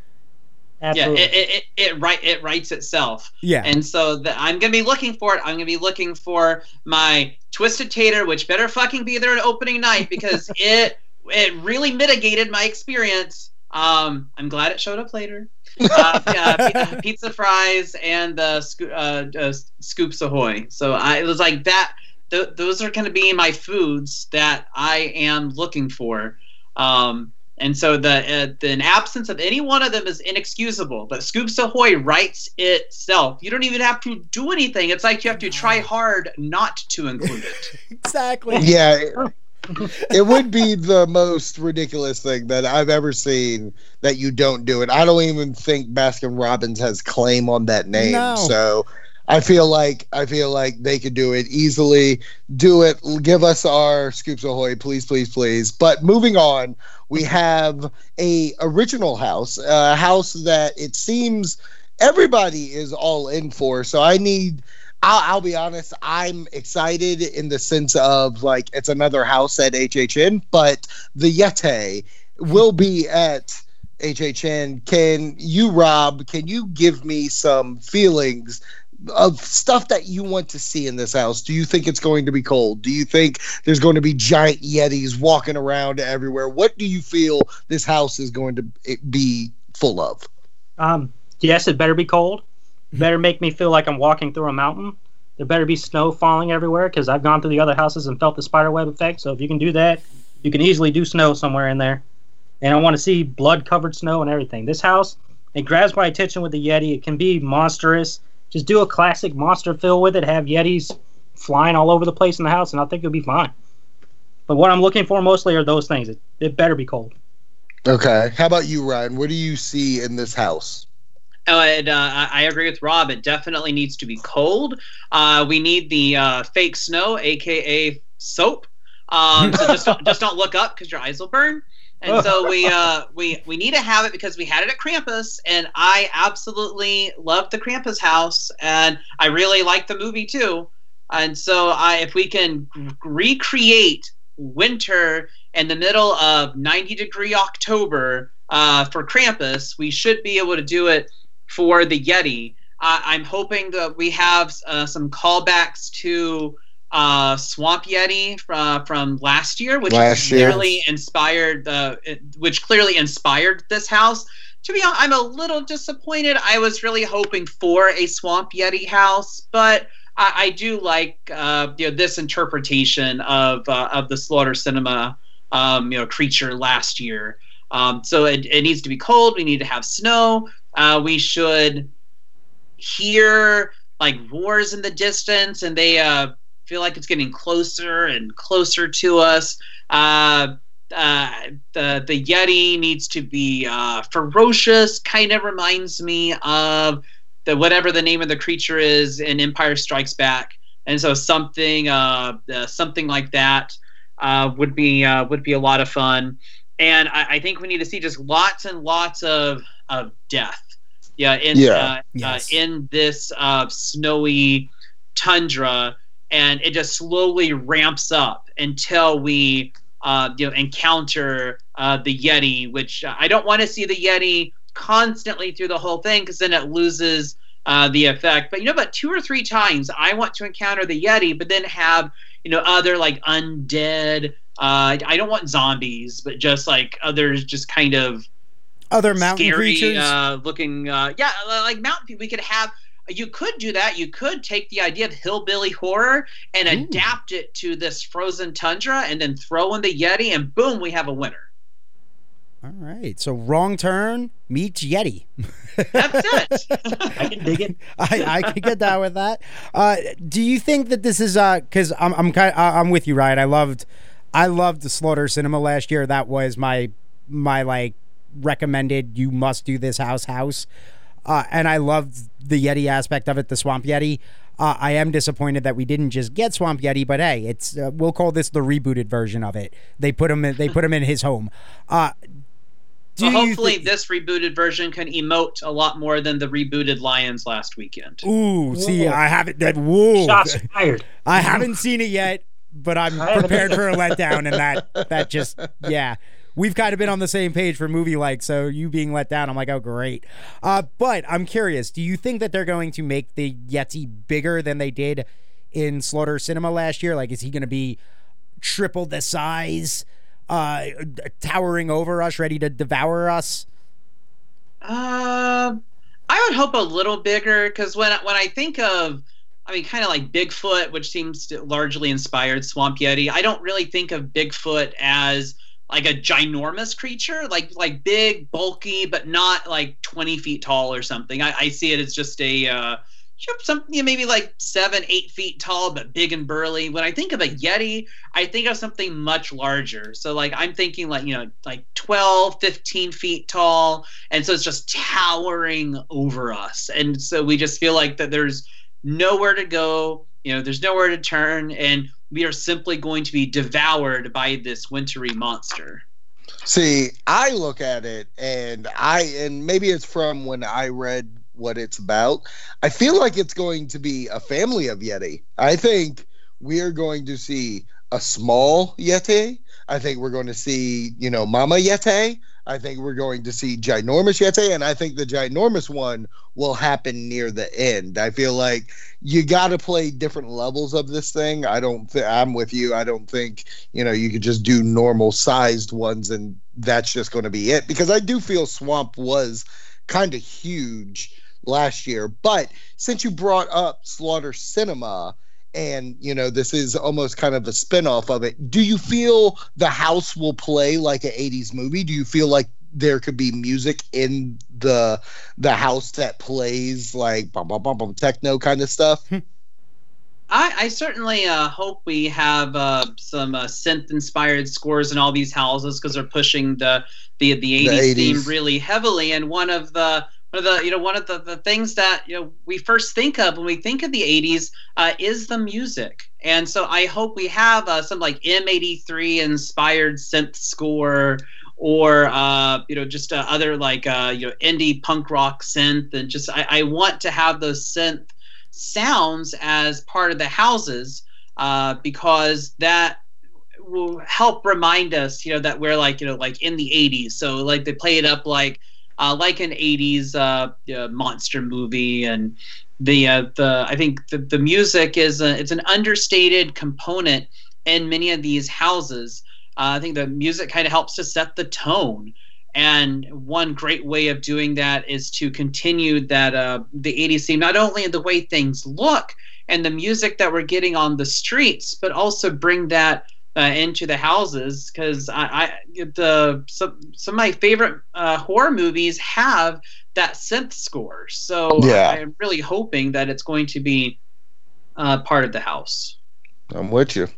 Absolutely. Yeah, it, it, it, it right it writes itself. Yeah. And so the, I'm gonna be looking for it. I'm gonna be looking for my twisted tater, which better fucking be there at opening night because it it really mitigated my experience. Um, I'm glad it showed up later. Uh, yeah, pizza fries and the sco- uh, uh, scoops ahoy. So I it was like that. Th- those are going to be my foods that I am looking for. Um, and so the uh, the absence of any one of them is inexcusable. But Scoops Ahoy writes itself. You don't even have to do anything. It's like you have to try hard not to include it. Exactly. Yeah, it, it would be the most ridiculous thing that I've ever seen that you don't do it. I don't even think Baskin Robbins has claim on that name. No. So I feel like I feel like they could do it easily. Do it. Give us our scoops ahoy, please, please, please. But moving on, we have a original house, a house that it seems everybody is all in for. So I need. I'll, I'll be honest. I'm excited in the sense of like it's another house at HHN, but the Yeti will be at HHN. Can you, Rob? Can you give me some feelings of stuff that you want to see in this house? Do you think it's going to be cold? Do you think there's going to be giant Yetis walking around everywhere? What do you feel this house is going to be full of? Um, yes, it better be cold. It better make me feel like I'm walking through a mountain. There better be snow falling everywhere because I've gone through the other houses and felt the spiderweb effect. So if you can do that, you can easily do snow somewhere in there. And I want to see blood covered snow and everything. This house, it grabs my attention with the Yeti. It can be monstrous. Just do a classic monster fill with it. Have Yetis flying all over the place in the house, and I think it'll be fine. But what I'm looking for mostly are those things. It, it better be cold. Okay. How about you, Ryan? What do you see in this house? Oh, and uh, I I agree with Rob. It definitely needs to be cold. Uh, we need the uh, fake snow, aka soap. Um, so just don't, just don't look up because your eyes will burn. And so we uh, we we need to have it because we had it at Krampus, and I absolutely loved the Krampus house, and I really liked the movie too. And so I, if we can recreate winter in the middle of 90 degree October uh, for Krampus, we should be able to do it for the Yeti. Uh, I'm hoping that we have uh, some callbacks to uh, Swamp Yeti from from last year, which Last year. clearly inspired the, which clearly inspired this house. To be honest, I'm a little disappointed. I was really hoping for a Swamp Yeti house, but I, I do like uh, you know this interpretation of uh, of the Slaughter Cinema um, you know creature last year. Um, so it, it needs to be cold. We need to have snow. Uh, we should hear like roars in the distance, and they uh, feel like it's getting closer and closer to us. Uh, uh, the the Yeti needs to be uh, ferocious. Kind of reminds me of the whatever the name of the creature is in Empire Strikes Back, and so something uh, uh, something like that uh, would be uh, would be a lot of fun. And I, I think we need to see just lots and lots of of death. Yeah, in Yeah. uh, Yes. uh, in this uh, snowy tundra, and it just slowly ramps up until we uh, you know encounter uh, the Yeti. Which I don't want to see the Yeti constantly through the whole thing because then it loses uh, the effect. But you know, about two or three times I want to encounter the Yeti, but then have you know other like undead. Uh, I don't want zombies, but just like others, just kind of Other mountain scary creatures. uh, looking. Uh, yeah, like mountain people. We could have. You could do that. You could take the idea of hillbilly horror and Ooh. adapt it to this frozen tundra, and then throw in the Yeti, and boom, we have a winner. All right. So wrong turn meets Yeti. That's it. I can dig it. I, I can get that with that. Uh, do you think that this is uh because I'm I'm kind I'm with you, Ryan. I loved I loved the Slaughter Cinema last year. That was my my like recommended. You must do this house house, uh, and I loved the Yeti aspect of it, the Swamp Yeti. Uh, I am disappointed that we didn't just get Swamp Yeti, but hey, it's uh, we'll call this the rebooted version of it. They put him in, they put him in his home. Uh, Do Well, hopefully, thi- this rebooted version can emote a lot more than the rebooted Lions last weekend. Ooh, see, Whoa. I haven't. That whoa, Shots fired. I haven't seen it yet, but I'm prepared for a letdown, and that that just yeah. We've kind of been on the same page for movie like, so you being let down, I'm like, oh great. Uh, but I'm curious, do you think that they're going to make the Yeti bigger than they did in Slaughter Cinema last year? Like, is he going to be triple the size, uh, towering over us, ready to devour us? Uh, I would hope a little bigger because when when I think of, I mean, kind of like Bigfoot, which seems to largely inspired Swamp Yeti. I don't really think of Bigfoot as like a ginormous creature, like like big, bulky, but not like twenty feet tall or something. I, I see it as just a. Uh, something you know, maybe like seven, eight feet tall, but big and burly. When I think of a Yeti, I think of something much larger. So like I'm thinking like, you know, like 12, 15 feet tall. And so it's just towering over us. And so we just feel like that there's nowhere to go, you know, there's nowhere to turn, and we are simply going to be devoured by this wintry monster. See, I look at it and I and maybe it's from when I read what it's about. I feel like it's going to be a family of Yeti. I think we are going to see a small Yeti. I think we're going to see, you know, Mama Yeti. I think we're going to see ginormous Yeti, and I think the ginormous one will happen near the end. I feel like you got to play different levels of this thing. I don't. I'm with you. I don't think you know you could just do normal sized ones and that's just going to be it because I do feel Swamp was kind of huge last year. But since you brought up Slaughter Cinema, and you know this is almost kind of a spin-off of it do you feel the house will play like an 80s movie do you feel like there could be music in the the house that plays like bum, bum, bum, bum, techno kind of stuff I, I certainly uh, hope we have uh, some uh, synth-inspired scores in all these houses because they're pushing the the the 80s, theme 80s. really heavily. And one of the one of the you know one of the, the things that you know we first think of when we think of the 80s uh, is the music. And so I hope we have uh, some like M83 inspired synth score or uh, you know just uh, other like uh, you know indie punk rock synth and just I, I want to have those synth sounds as part of the houses uh, because that will help remind us you know that we're like you know like in the 80s so like they play it up like uh, like an 80s uh, uh, monster movie and the uh, the I think the, the music is a, it's an understated component in many of these houses. Uh, I think the music kind of helps to set the tone. And one great way of doing that is to continue that uh, the 80s theme, not only in the way things look and the music that we're getting on the streets, but also bring that uh, into the houses. Because I, I the some, some of my favorite uh, horror movies have that synth score. So Yeah. I, am really hoping that it's going to be uh, part of the house. i'm with you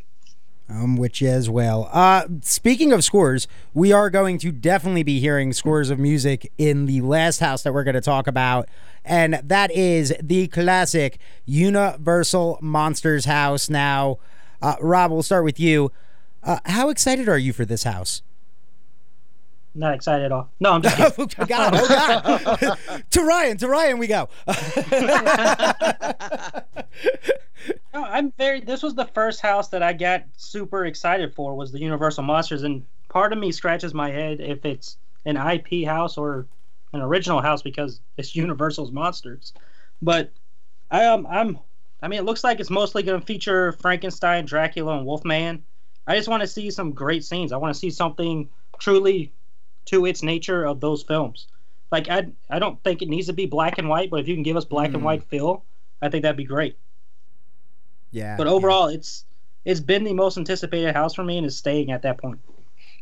I'm with you as well. Uh, speaking of scores, we are going to definitely be hearing scores of music in the last house that we're going to talk about, and that is the classic Universal Monsters house. Now, uh, Rob, we'll start with you. Uh, how excited are you for this house? Not excited at all. No, I'm just kidding. oh God! Oh God! to Ryan, to Ryan, we go. No, I'm very. This was the first house that I got super excited for was the Universal Monsters, and part of me scratches my head if it's an IP house or an original house because it's Universal's Monsters. But I um I'm. I mean, it looks like it's mostly going to feature Frankenstein, Dracula, and Wolfman. I just want to see some great scenes. I want to see something truly to its nature of those films. Like I, I don't think it needs to be black and white, but if you can give us black and Mm. white feel, I think that'd be great. yeah. But overall, it's it's been the most anticipated house for me, and is staying at that point.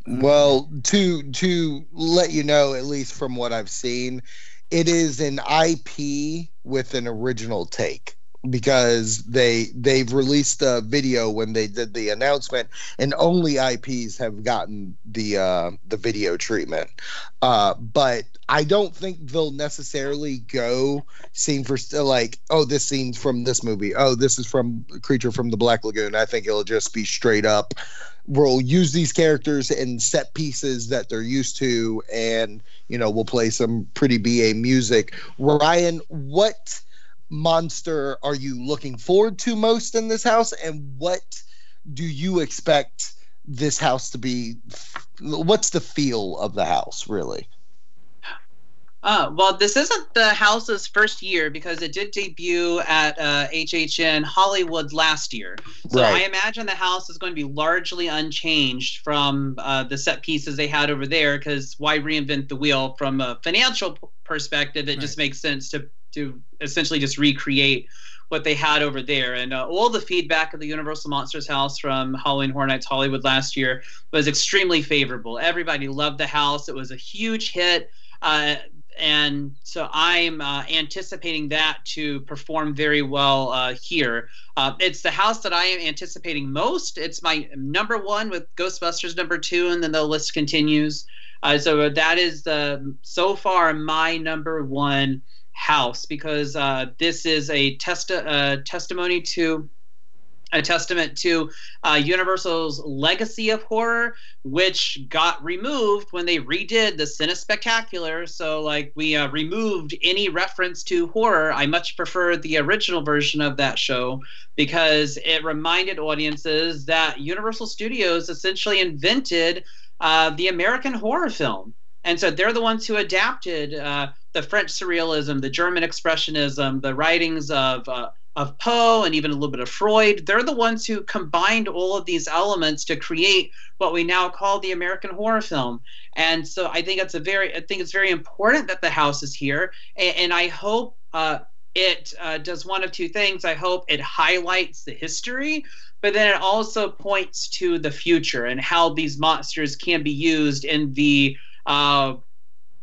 Well, to to let you know, at least from what I've seen, it is an IP with an original take because they they've released a video when they did the announcement, and only IPs have gotten the uh, the video treatment. Uh, but I don't think they'll necessarily go scene for like, oh, this scene's from this movie. Oh, this is from Creature from the Black Lagoon. I think it'll just be straight up we'll use these characters in set pieces that they're used to, and you know we'll play some pretty BA music. Ryan, what monster are you looking forward to most in this house, and what do you expect this house to be? What's the feel of the house, really? Uh, well, this isn't the house's first year because it did debut at uh, HHN Hollywood last year. So Right. I imagine the house is going to be largely unchanged from uh, the set pieces they had over there. Because why reinvent the wheel? From a financial perspective, it just makes sense to to essentially just recreate what they had over there. And uh, all the feedback of the Universal Monsters house from Halloween Horror Nights Hollywood last year was extremely favorable. Everybody loved the house. It was a huge hit. Uh, and so I'm uh, anticipating that to perform very well uh, here. Uh, it's the house that I am anticipating most. It's my number one with Ghostbusters number two, and then the list continues. Uh, so that is the so far my number one house because uh, this is a test uh, testimony to a testament to uh, Universal's legacy of horror, which got removed when they redid the Cine Spectacular. So, like, we uh, removed any reference to horror. I much prefer the original version of that show because it reminded audiences that Universal Studios essentially invented uh, the American horror film. And so they're the ones who adapted uh, the French surrealism, the German expressionism, the writings of uh, of Poe and even a little bit of Freud. They're the ones who combined all of these elements to create what we now call the American horror film. And so I think it's a very I think it's very important that the house is here, and, and I hope. Uh, it uh, does one of two things. I hope it highlights the history, but then it also points to the future and how these monsters can be used in the uh,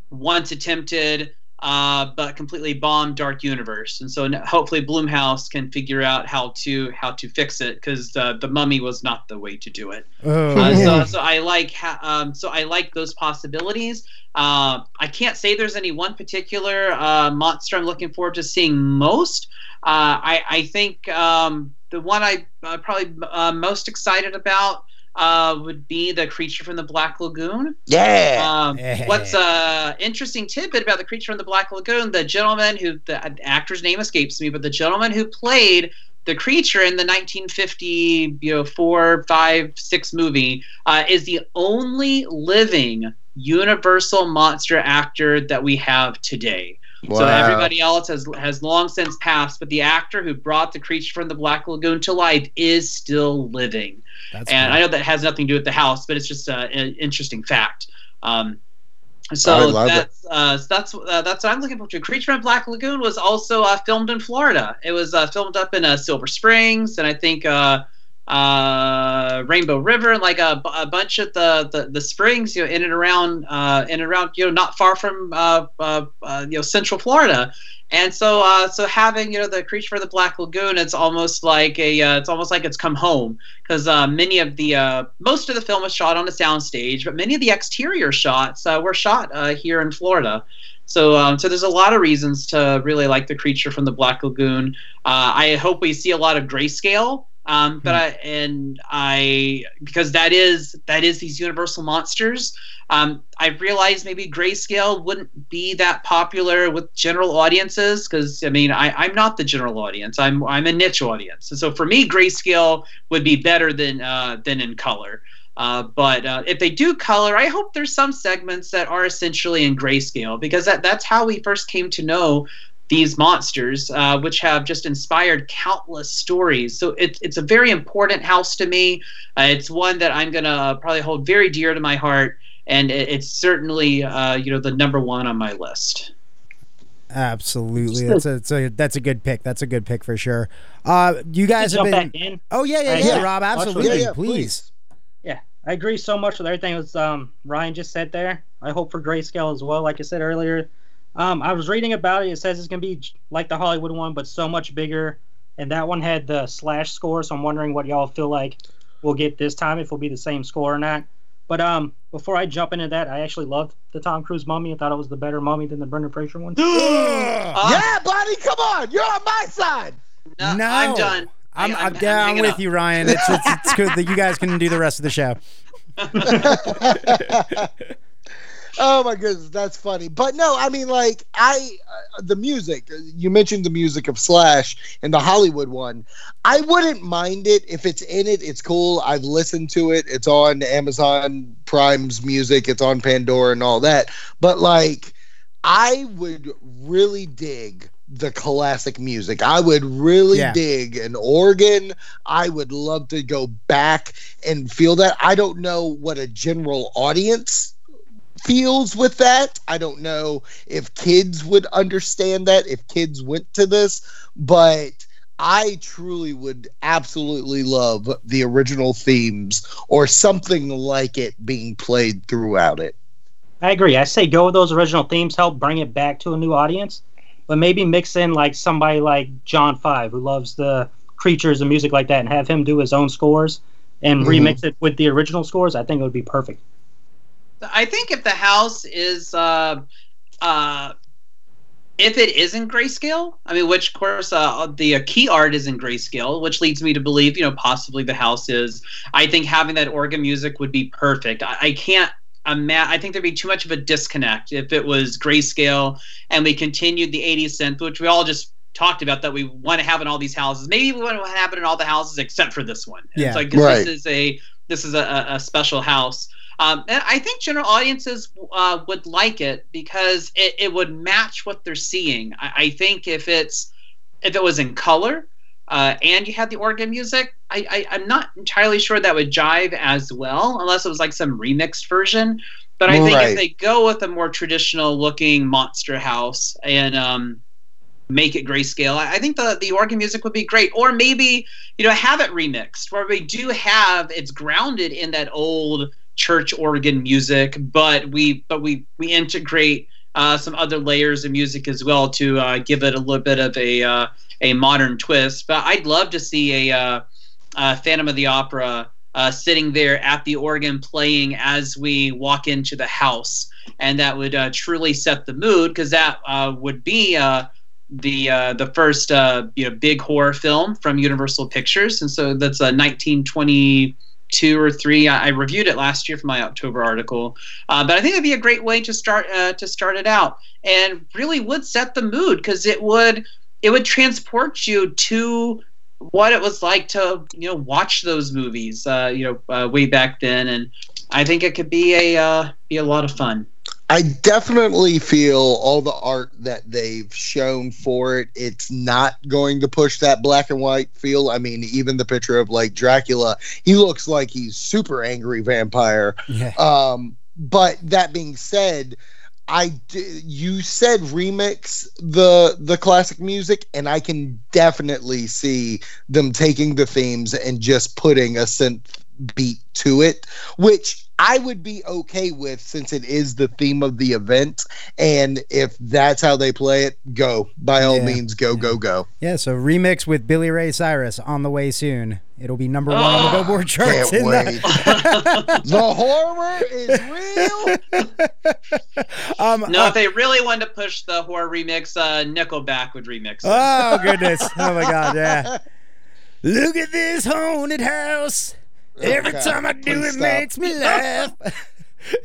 once attempted uh, but completely bombed dark universe. And so hopefully Blumhouse can figure out how to how to fix it because uh, the Mummy was not the way to do it. Oh, Uh, so, so I like ha- um, so I like those possibilities. Uh, I can't say there's any one particular uh, monster I'm looking forward to seeing most. Uh, I, I think um, the one I uh, probably uh, most excited about uh, would be the creature from the Black Lagoon. Yeah. Um, what's uh interesting tidbit about the creature from the Black Lagoon? The gentleman who the actor's name escapes me, but the gentleman who played the creature in the 1950, you know, four, five, six movie uh, is the only living Universal monster actor that we have today. So everybody else has has long since passed, but the actor who brought the creature from the Black Lagoon to life is still living. That's and cool. I know that has nothing to do with the house, but it's just uh, an interesting fact. Um, so that's uh, so that's uh, that's what I'm looking forward to. Creature from Black Lagoon was also uh, filmed in Florida. It was uh, filmed up in uh, Silver Springs, and I think uh, Rainbow River, like a, a bunch of the, the, the springs, you know, in and around uh, in and around, you know, not far from uh, uh, uh, you know Central Florida. And so, uh, so having you know the creature from the Black Lagoon, it's almost like a, it's almost like it's come home because many of the, most of the film was shot on a soundstage, but many of the exterior shots were shot here in Florida. So, um, so there's a lot of reasons to really like the creature from the Black Lagoon. I hope we see a lot of grayscale, um, but I and I because that is that is these Universal monsters. Um, I realized maybe grayscale wouldn't be that popular with general audiences because I mean I, I'm not the general audience. I'm I'm a niche audience, and so for me grayscale would be better than uh, than in color. Uh, but uh, if they do color, I hope there's some segments that are essentially in grayscale because that, that's how we first came to know these monsters, uh, which have just inspired countless stories. So it, it's a very important house to me. Uh, it's one that I'm gonna probably hold very dear to my heart, and it, it's certainly uh, you know the number one on my list. Absolutely, that's a, that's a that's a good pick. That's a good pick for sure. Uh, you guys have been. back in. Oh yeah, yeah, Uh, yeah, yeah. Rob. Absolutely, Yeah, yeah, please. Yeah, I agree so much with everything that um, Ryan just said there. I hope for grayscale as well. Like I said earlier, um, I was reading about it. It says it's gonna be like the Hollywood one, but so much bigger. And that one had the slash score, so I'm wondering what y'all feel like we'll get this time. If it'll be the same score or not. But um, before I jump into that, I actually loved the Tom Cruise Mummy. I thought it was the better Mummy than the Brendan Fraser one. Uh, yeah, buddy, come on. You're on my side. no, no, I'm done. I'm, I- I'm, yeah, I'm hanging with up. you, Ryan. It's, it's it's good that you guys can do the rest of the show. oh my goodness, that's funny. But no, I mean, like I, uh, the music. You mentioned the music of Slash and the Hollywood one. I wouldn't mind it if it's in it. It's cool. I've listened to it. It's on Amazon Prime's music. It's on Pandora and all that. But like, I would really dig the classic music. I would really Yeah. dig an organ. I would love to go back and feel that. I don't know what a general audience feels with that. I don't know if kids would understand that, if kids went to this, but I truly would absolutely love the original themes or something like it being played throughout it. I agree. I say go with those original themes, help bring it back to a new audience, but maybe mix in like somebody like John Five who loves the creatures and music like that, and have him do his own scores and Mhm. remix it with the original scores. I think it would be perfect. I think if the house is, uh, uh, if it isn't grayscale, I mean, which of course uh, the uh, key art is in grayscale, which leads me to believe, you know, possibly the house is. I think having that organ music would be perfect. I, I can't. Ima- I think there'd be too much of a disconnect if it was grayscale and we continued the 80s synth, which we all just talked about that we want to have in all these houses. Maybe we want to have it in all the houses except for this one. Yeah. It's like 'cause Right. this is a this is a, a a special house. Um, and I think general audiences uh, would like it because it, it would match what they're seeing. I, I think if it's if it was in color uh, and you had the organ music, I, I, I'm not entirely sure that would jive as well unless it was like some remixed version. But I think Right. if they go with a more traditional looking monster house and um, make it grayscale, I, I think the the organ music would be great. Or maybe you know have it remixed where we do have it's grounded in that old church organ music, but we but we we integrate uh, some other layers of music as well to uh, give it a little bit of a uh, a modern twist. But I'd love to see a uh, uh, Phantom of the Opera uh, sitting there at the organ playing as we walk into the house, and that would uh, truly set the mood because that uh, would be. Uh, the uh, the first uh, you know big horror film from Universal Pictures, and so that's a 1922 or three. I, I reviewed it last year for my October article, uh, but I think it'd be a great way to start uh, to start it out, and really would set the mood because it would it would transport you to what it was like to you know watch those movies uh, you know uh, way back then, and I think it could be a uh, be a lot of fun. I definitely feel all the art that they've shown for it. It's not going to push that black and white feel. I mean, even the picture of like Dracula, he looks like he's super angry vampire. Yeah. Um, but that being said, I d- you said remix the the classic music, and I can definitely see them taking the themes and just putting a synth beat to it, which I would be okay with since it is the theme of the event. And if that's how they play it, go by all Yeah. means, go go go. Yeah, so remix with Billy Ray Cyrus on the way soon. It'll be number one on the Oh, Billboard charts. Can't wait. the- the horror is real. um, No, uh, if they really wanted to push the horror remix, uh, Nickelback would remix it. oh goodness! Oh my god! Yeah. Look at this haunted house. Every Okay, time I do, please it stop. makes me laugh.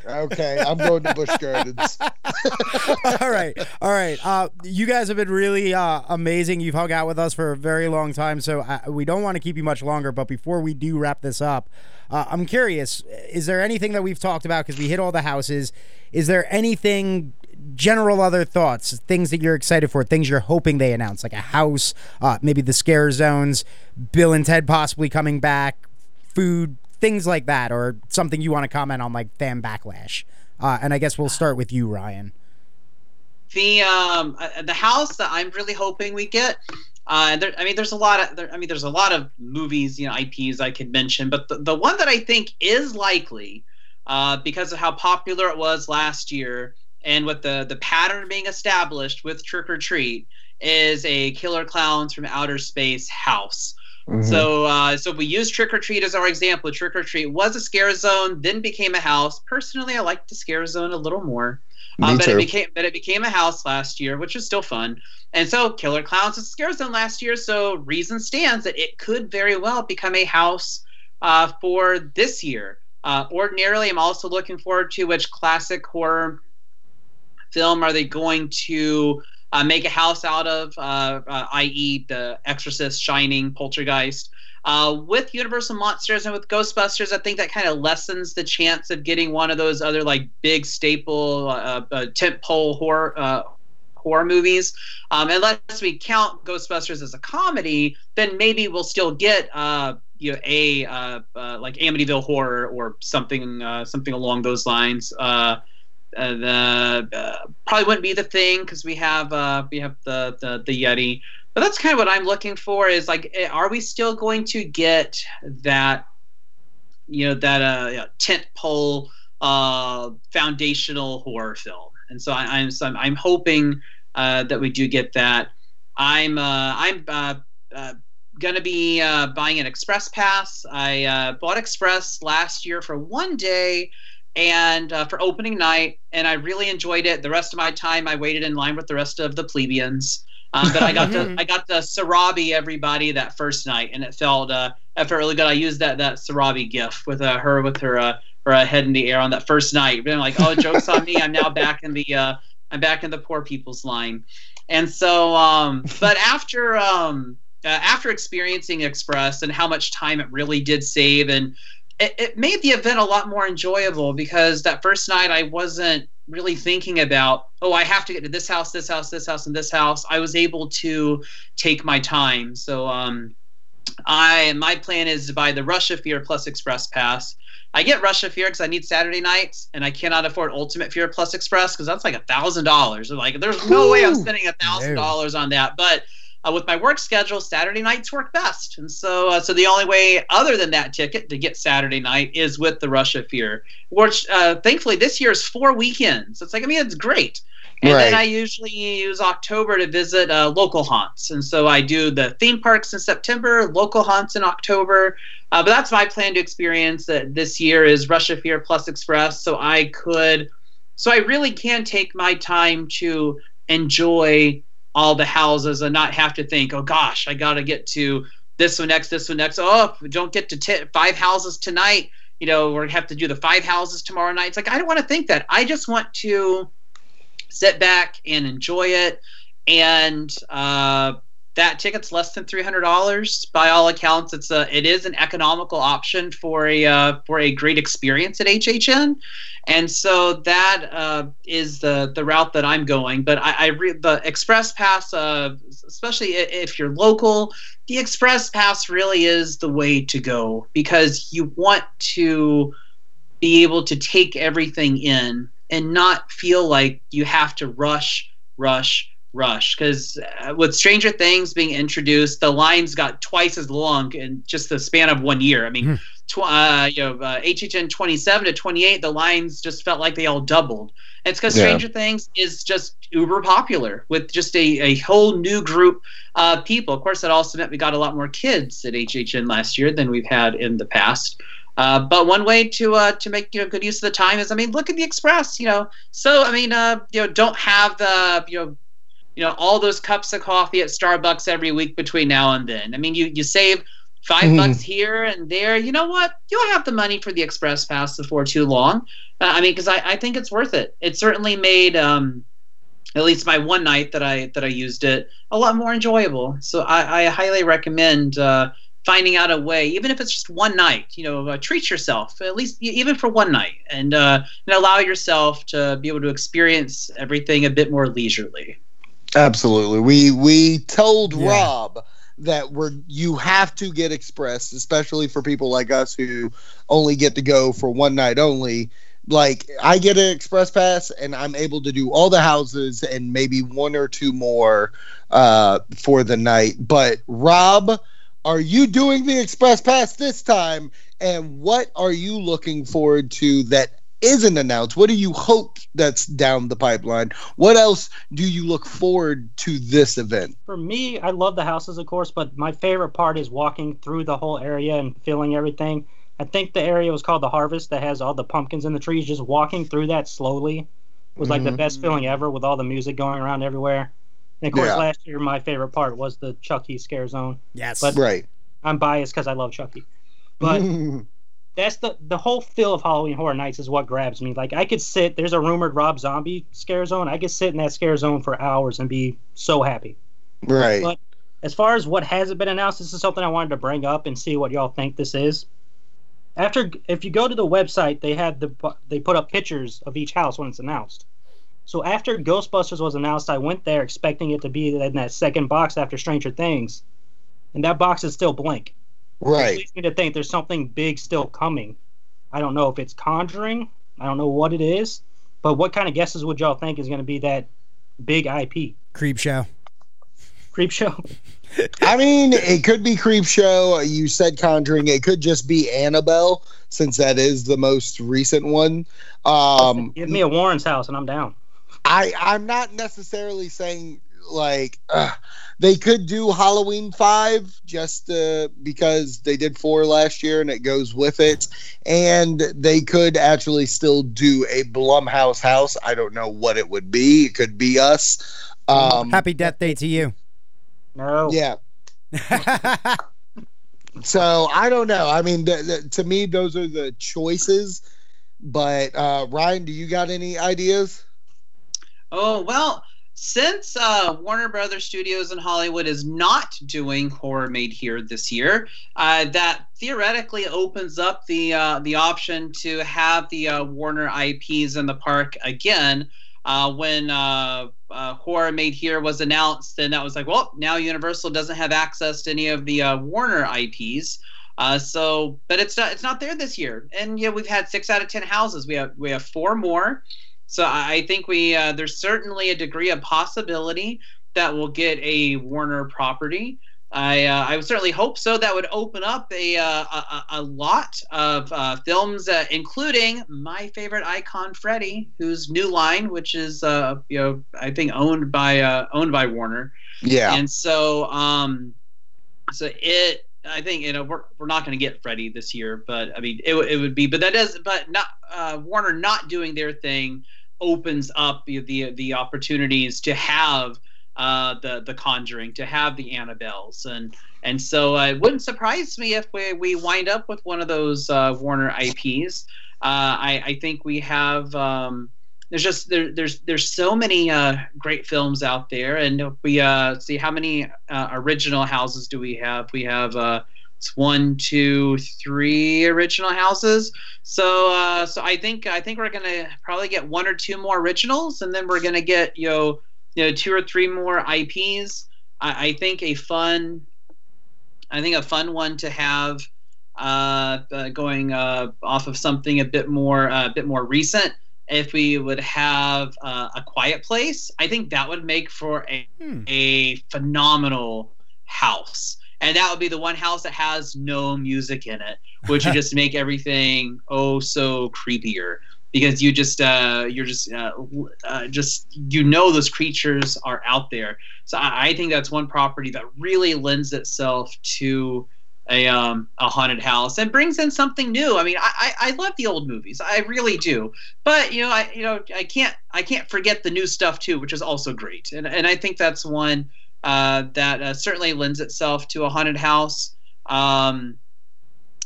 Okay, I'm going to Busch Gardens. all right, all right. Uh, you guys have been really uh, amazing. You've hung out with us for a very long time, so uh, we don't want to keep you much longer. But before we do wrap this up, uh, I'm curious: is there anything that we've talked about? Because we hit all the houses. Is there anything? General other thoughts, things that you're excited for, things you're hoping they announce, like a house, uh, maybe the scare zones, Bill and Ted possibly coming back, food, things like that, or something you want to comment on, like fan backlash. Uh, and I guess we'll start with you, Ryan. the um uh, the house that I'm really hoping we get. Uh, there, I mean, there's a lot of, there, I mean, there's a lot of movies, you know, IPs I could mention, but the, the one that I think is likely, uh, because of how popular it was last year, and with the the pattern being established with Trick or Treat, is a Killer Clowns from Outer Space house. Mhm. So, uh, so we use Trick or Treat as our example. Trick or Treat was a scare zone, then became a house. Personally, I like the scare zone a little more. Me Um, but it became but it became a house last year, which was still fun. And so Killer Clowns was a scare zone last year, so reason stands that it could very well become a house uh, for this year. Uh, ordinarily, I'm also looking forward to which classic horror film are they going to uh, make a house out of, uh, uh, i.e., The Exorcist, Shining, Poltergeist. Uh, with Universal Monsters and with Ghostbusters, I think that kind of lessens the chance of getting one of those other like big staple uh, uh, tentpole horror uh, horror movies. Um, unless we count Ghostbusters as a comedy, then maybe we'll still get uh, you know a uh, uh, like Amityville Horror or something something along those lines. Uh, the uh, probably wouldn't be the thing because we have uh, we have the, the the Yeti. But that's kind of what I'm looking for. Is like, eh, are we still going to get that, you know, that uh, yeah, tent pole uh, foundational horror film? And so I, I'm so I'm, I'm hoping uh, that we do get that. I'm uh, I'm uh, uh, gonna be uh, buying an express pass. I uh, bought express last year for one day and uh, for opening night, and I really enjoyed it. The rest of my time, I waited in line with the rest of the plebeians. Um, but I got the I got to Sarabi everybody that first night, and it felt uh, it felt really good. I used that that Sarabi gif with uh, her with her uh, her uh, head in the air on that first night. Being like, oh, jokes on me. I'm now back in the uh, I'm back in the poor people's line. And so, um, but after um, uh, after experiencing Express and how much time it really did save, and it, it made the event a lot more enjoyable because that first night I wasn't really thinking about oh I have to get to this house, this house, this house, and this house. I was able to take my time. So um, I my plan is to buy the Rush of Fear plus Express Pass. I get Rush of Fear because I need Saturday nights, and I cannot afford Ultimate Fear plus Express because that's like a thousand dollars. Like, there's no way I'm spending a thousand dollars on that. But uh, with my work schedule, Saturday nights work best, and so uh, so the only way other than that ticket to get Saturday night is with the Rush of Fear, which uh, thankfully this year is four weekends. It's like I mean it's great. And then I usually use October to visit uh, local haunts. And so I do the theme parks in September, local haunts in October. Uh, but that's my plan to experience that this year is Rush of Fear Plus Express. So I could, so I really can take my time to enjoy all the houses and not have to think, oh gosh, I got to get to this one next, this one next. Oh, don't get to t- five houses tonight. You know, we're gonna have to do the five houses tomorrow night. It's like I don't want to think that. I just want to sit back and enjoy it. And uh, that ticket's less than three hundred dollars. By all accounts, it's a it is an economical option for a uh, for a great experience at HHN. And so that uh, is the the route that I'm going. But I, I re- the Express Pass, uh, especially if you're local, the Express Pass really is the way to go because you want to be able to take everything in and not feel like you have to rush, rush, rush. Because uh, with Stranger Things being introduced, the lines got twice as long in just the span of one year. I mean, tw- uh, you know, uh, HHN 27 to 28, the lines just felt like they all doubled. And it's because Yeah. Stranger Things is just uber popular with just a, a whole new group of people. Of course, that also meant we got a lot more kids at HHN last year than we've had in the past. Uh, but one way to uh, to make you know good use of the time is, I mean, look at the Express. You know, so I mean, uh, you know, don't have the you know, you know, all those cups of coffee at Starbucks every week between now and then. I mean, you you save 5 Mhm. bucks here and there. You know what? You'll have the money for the Express Pass before too long. Uh, I mean, because I, I think it's worth it. It certainly made um, at least my one night that I that I used it a lot more enjoyable. So I, I highly recommend uh, finding out a way, even if it's just one night. You know, uh, treat yourself at least even for one night, and uh, and allow yourself to be able to experience everything a bit more leisurely. Absolutely. We we told Yeah. Rob that we're you have to get express, especially for people like us who only get to go for one night only. Like I get an express pass and I'm able to do all the houses and maybe one or two more uh, for the night. But Rob, are you doing the express pass this time? And what are you looking forward to that isn't announced? What do you hope that's down the pipeline. What else do you look forward to this event? For me, I love the houses, of course, but my favorite part is walking through the whole area and feeling everything. I think the area was called the Harvest that has all the pumpkins in the trees. Just walking through that slowly was like the mm-hmm. best feeling ever with all the music going around everywhere. And of course, Yeah. last year my favorite part was the Chucky scare zone. Yes. But- Right. I'm biased because I love Chucky, but that's the the whole feel of Halloween Horror Nights is what grabs me. Like I could sit. There's a rumored Rob Zombie scare zone. I could sit in that scare zone for hours and be so happy. right. But as far as what hasn't been announced, this is something I wanted to bring up and see what y'all think this is. After, if you go to the website, they had the they put up pictures of each house when it's announced. So after Ghostbusters was announced, I went there expecting it to be in that second box after Stranger Things, and that box is still blank. Which right. leads me to think there's something big still coming. I don't know if it's Conjuring. I don't know what it is, but what kind of guesses would y'all think is going to be that big IP? Creep show. Creep show. I mean, it could be Creep Show. You said Conjuring. It could just be Annabelle, since that is the most recent one. Um, Give me a Warren's house and I'm down. I I'm not necessarily saying like uh, they could do Halloween five just uh, because they did four last year and it goes with it, and they could actually still do a Blumhouse house. I don't know what it would be. It could be us. Um, Happy death day to you. No. yeah. So I don't know. I mean, th- th- to me, those are the choices. But uh, Ryan, do you got any ideas? Oh well, since uh, Warner Brothers Studios in Hollywood is not doing horror made here this year, uh, that theoretically opens up the uh, the option to have the uh, Warner IPs in the park again. Uh, when uh, horror made here was announced, then that was like, well, now Universal doesn't have access to any of the Warner IPs. So, but it's not it's not there this year, and yeah, we've had six out of ten houses. We have we have four more. So I think we uh, there's certainly a degree of possibility that we'll get a Warner property. I uh, I certainly hope so. That would open up a uh, a, a- lot of uh, films, uh, including my favorite icon, Freddy, whose new line, which is uh, you know I think owned by uh, owned by Warner. Yeah. And so, um, so it, I think you know we're, we're not going to get Freddy this year, but I mean it, it would be, but that does, but not uh, Warner not doing their thing opens up the the, the opportunities to have uh, the the Conjuring, to have the Annabelles, and and so uh, it wouldn't surprise me if we we wind up with one of those uh, Warner IPs. Uh, I I think we have. Um, there's just there, there's there's so many uh, great films out there, and we uh, see how many uh, original houses do we have? We have uh, it's one, two, three original houses. So uh, so I think I think we're gonna probably get one or two more originals, and then we're gonna get you know you know two or three more IPs. I, I think a fun I think a fun one to have uh, going off of something a bit more a bit more recent if we would have uh, a quiet place i think that would make for a, Hmm. a phenomenal house. And that would be the one house that has no music in it which would just make everything oh so creepier. Because you just uh, you're just uh, uh, just you know those creatures are out there. So I, I think that's one property that really lends itself to a um a haunted house and brings in something new. I mean, I, I I love the old movies, I really do. But you know, I you know I can't I can't forget the new stuff too, which is also great. And and I think that's one uh, that uh, certainly lends itself to a haunted house. Um,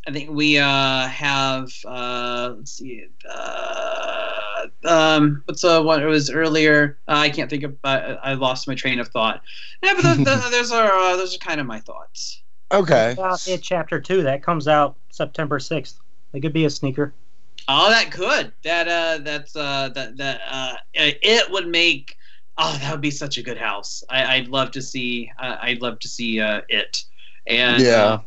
I think we uh, have uh, let's see uh, um, what's uh, what it was earlier. Uh, I can't think of. I lost my train of thought. Yeah, but those, those, those are uh, those are kind of my thoughts. Okay. It chapter two that comes out September sixth. It could be a sneaker. Oh, that could. That uh, that's uh, that that uh, it would make. Oh, that would be such a good house. I, I'd love to see. Uh, I'd love to see uh, it. And Yeah. uh,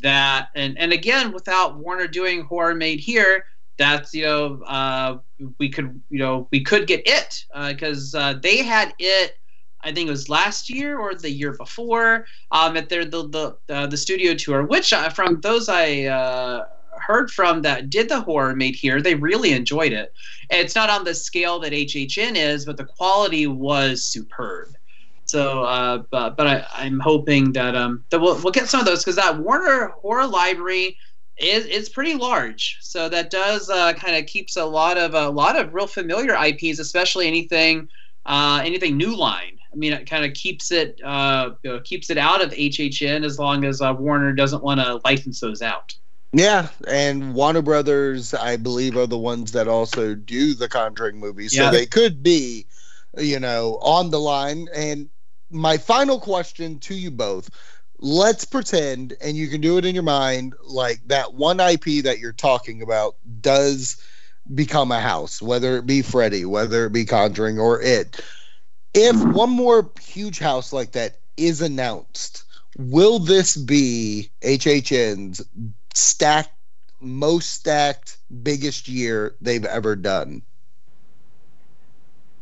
that and and again, without Warner doing horror made here, that's you know uh, we could you know we could get it because uh, they had it. I think it was last year or the year before um, at their the the uh, the studio tour, which uh, from those I uh, heard from that did the horror made here, they really enjoyed it. It's not on the scale that HHN is, but the quality was superb. So, uh, but but I, I'm hoping that um that we'll, we'll get some of those because that Warner Horror Library is it's pretty large. So that does uh, kind of keeps a lot of a lot of real familiar IPs, especially anything uh, anything New Line. I mean, it kind of keeps it uh, you know, keeps it out of HHN as long as uh, Warner doesn't want to license those out. Yeah, and Warner Brothers, I believe, are the ones that also do the Conjuring movies, so they could be, you know, on the line. And my final question to you both: Let's pretend, and you can do it in your mind, like that one IP that you're talking about does become a house, whether it be Freddy, whether it be Conjuring, or it. If one more huge house like that is announced, will this be HHN's stacked, most stacked, biggest year they've ever done?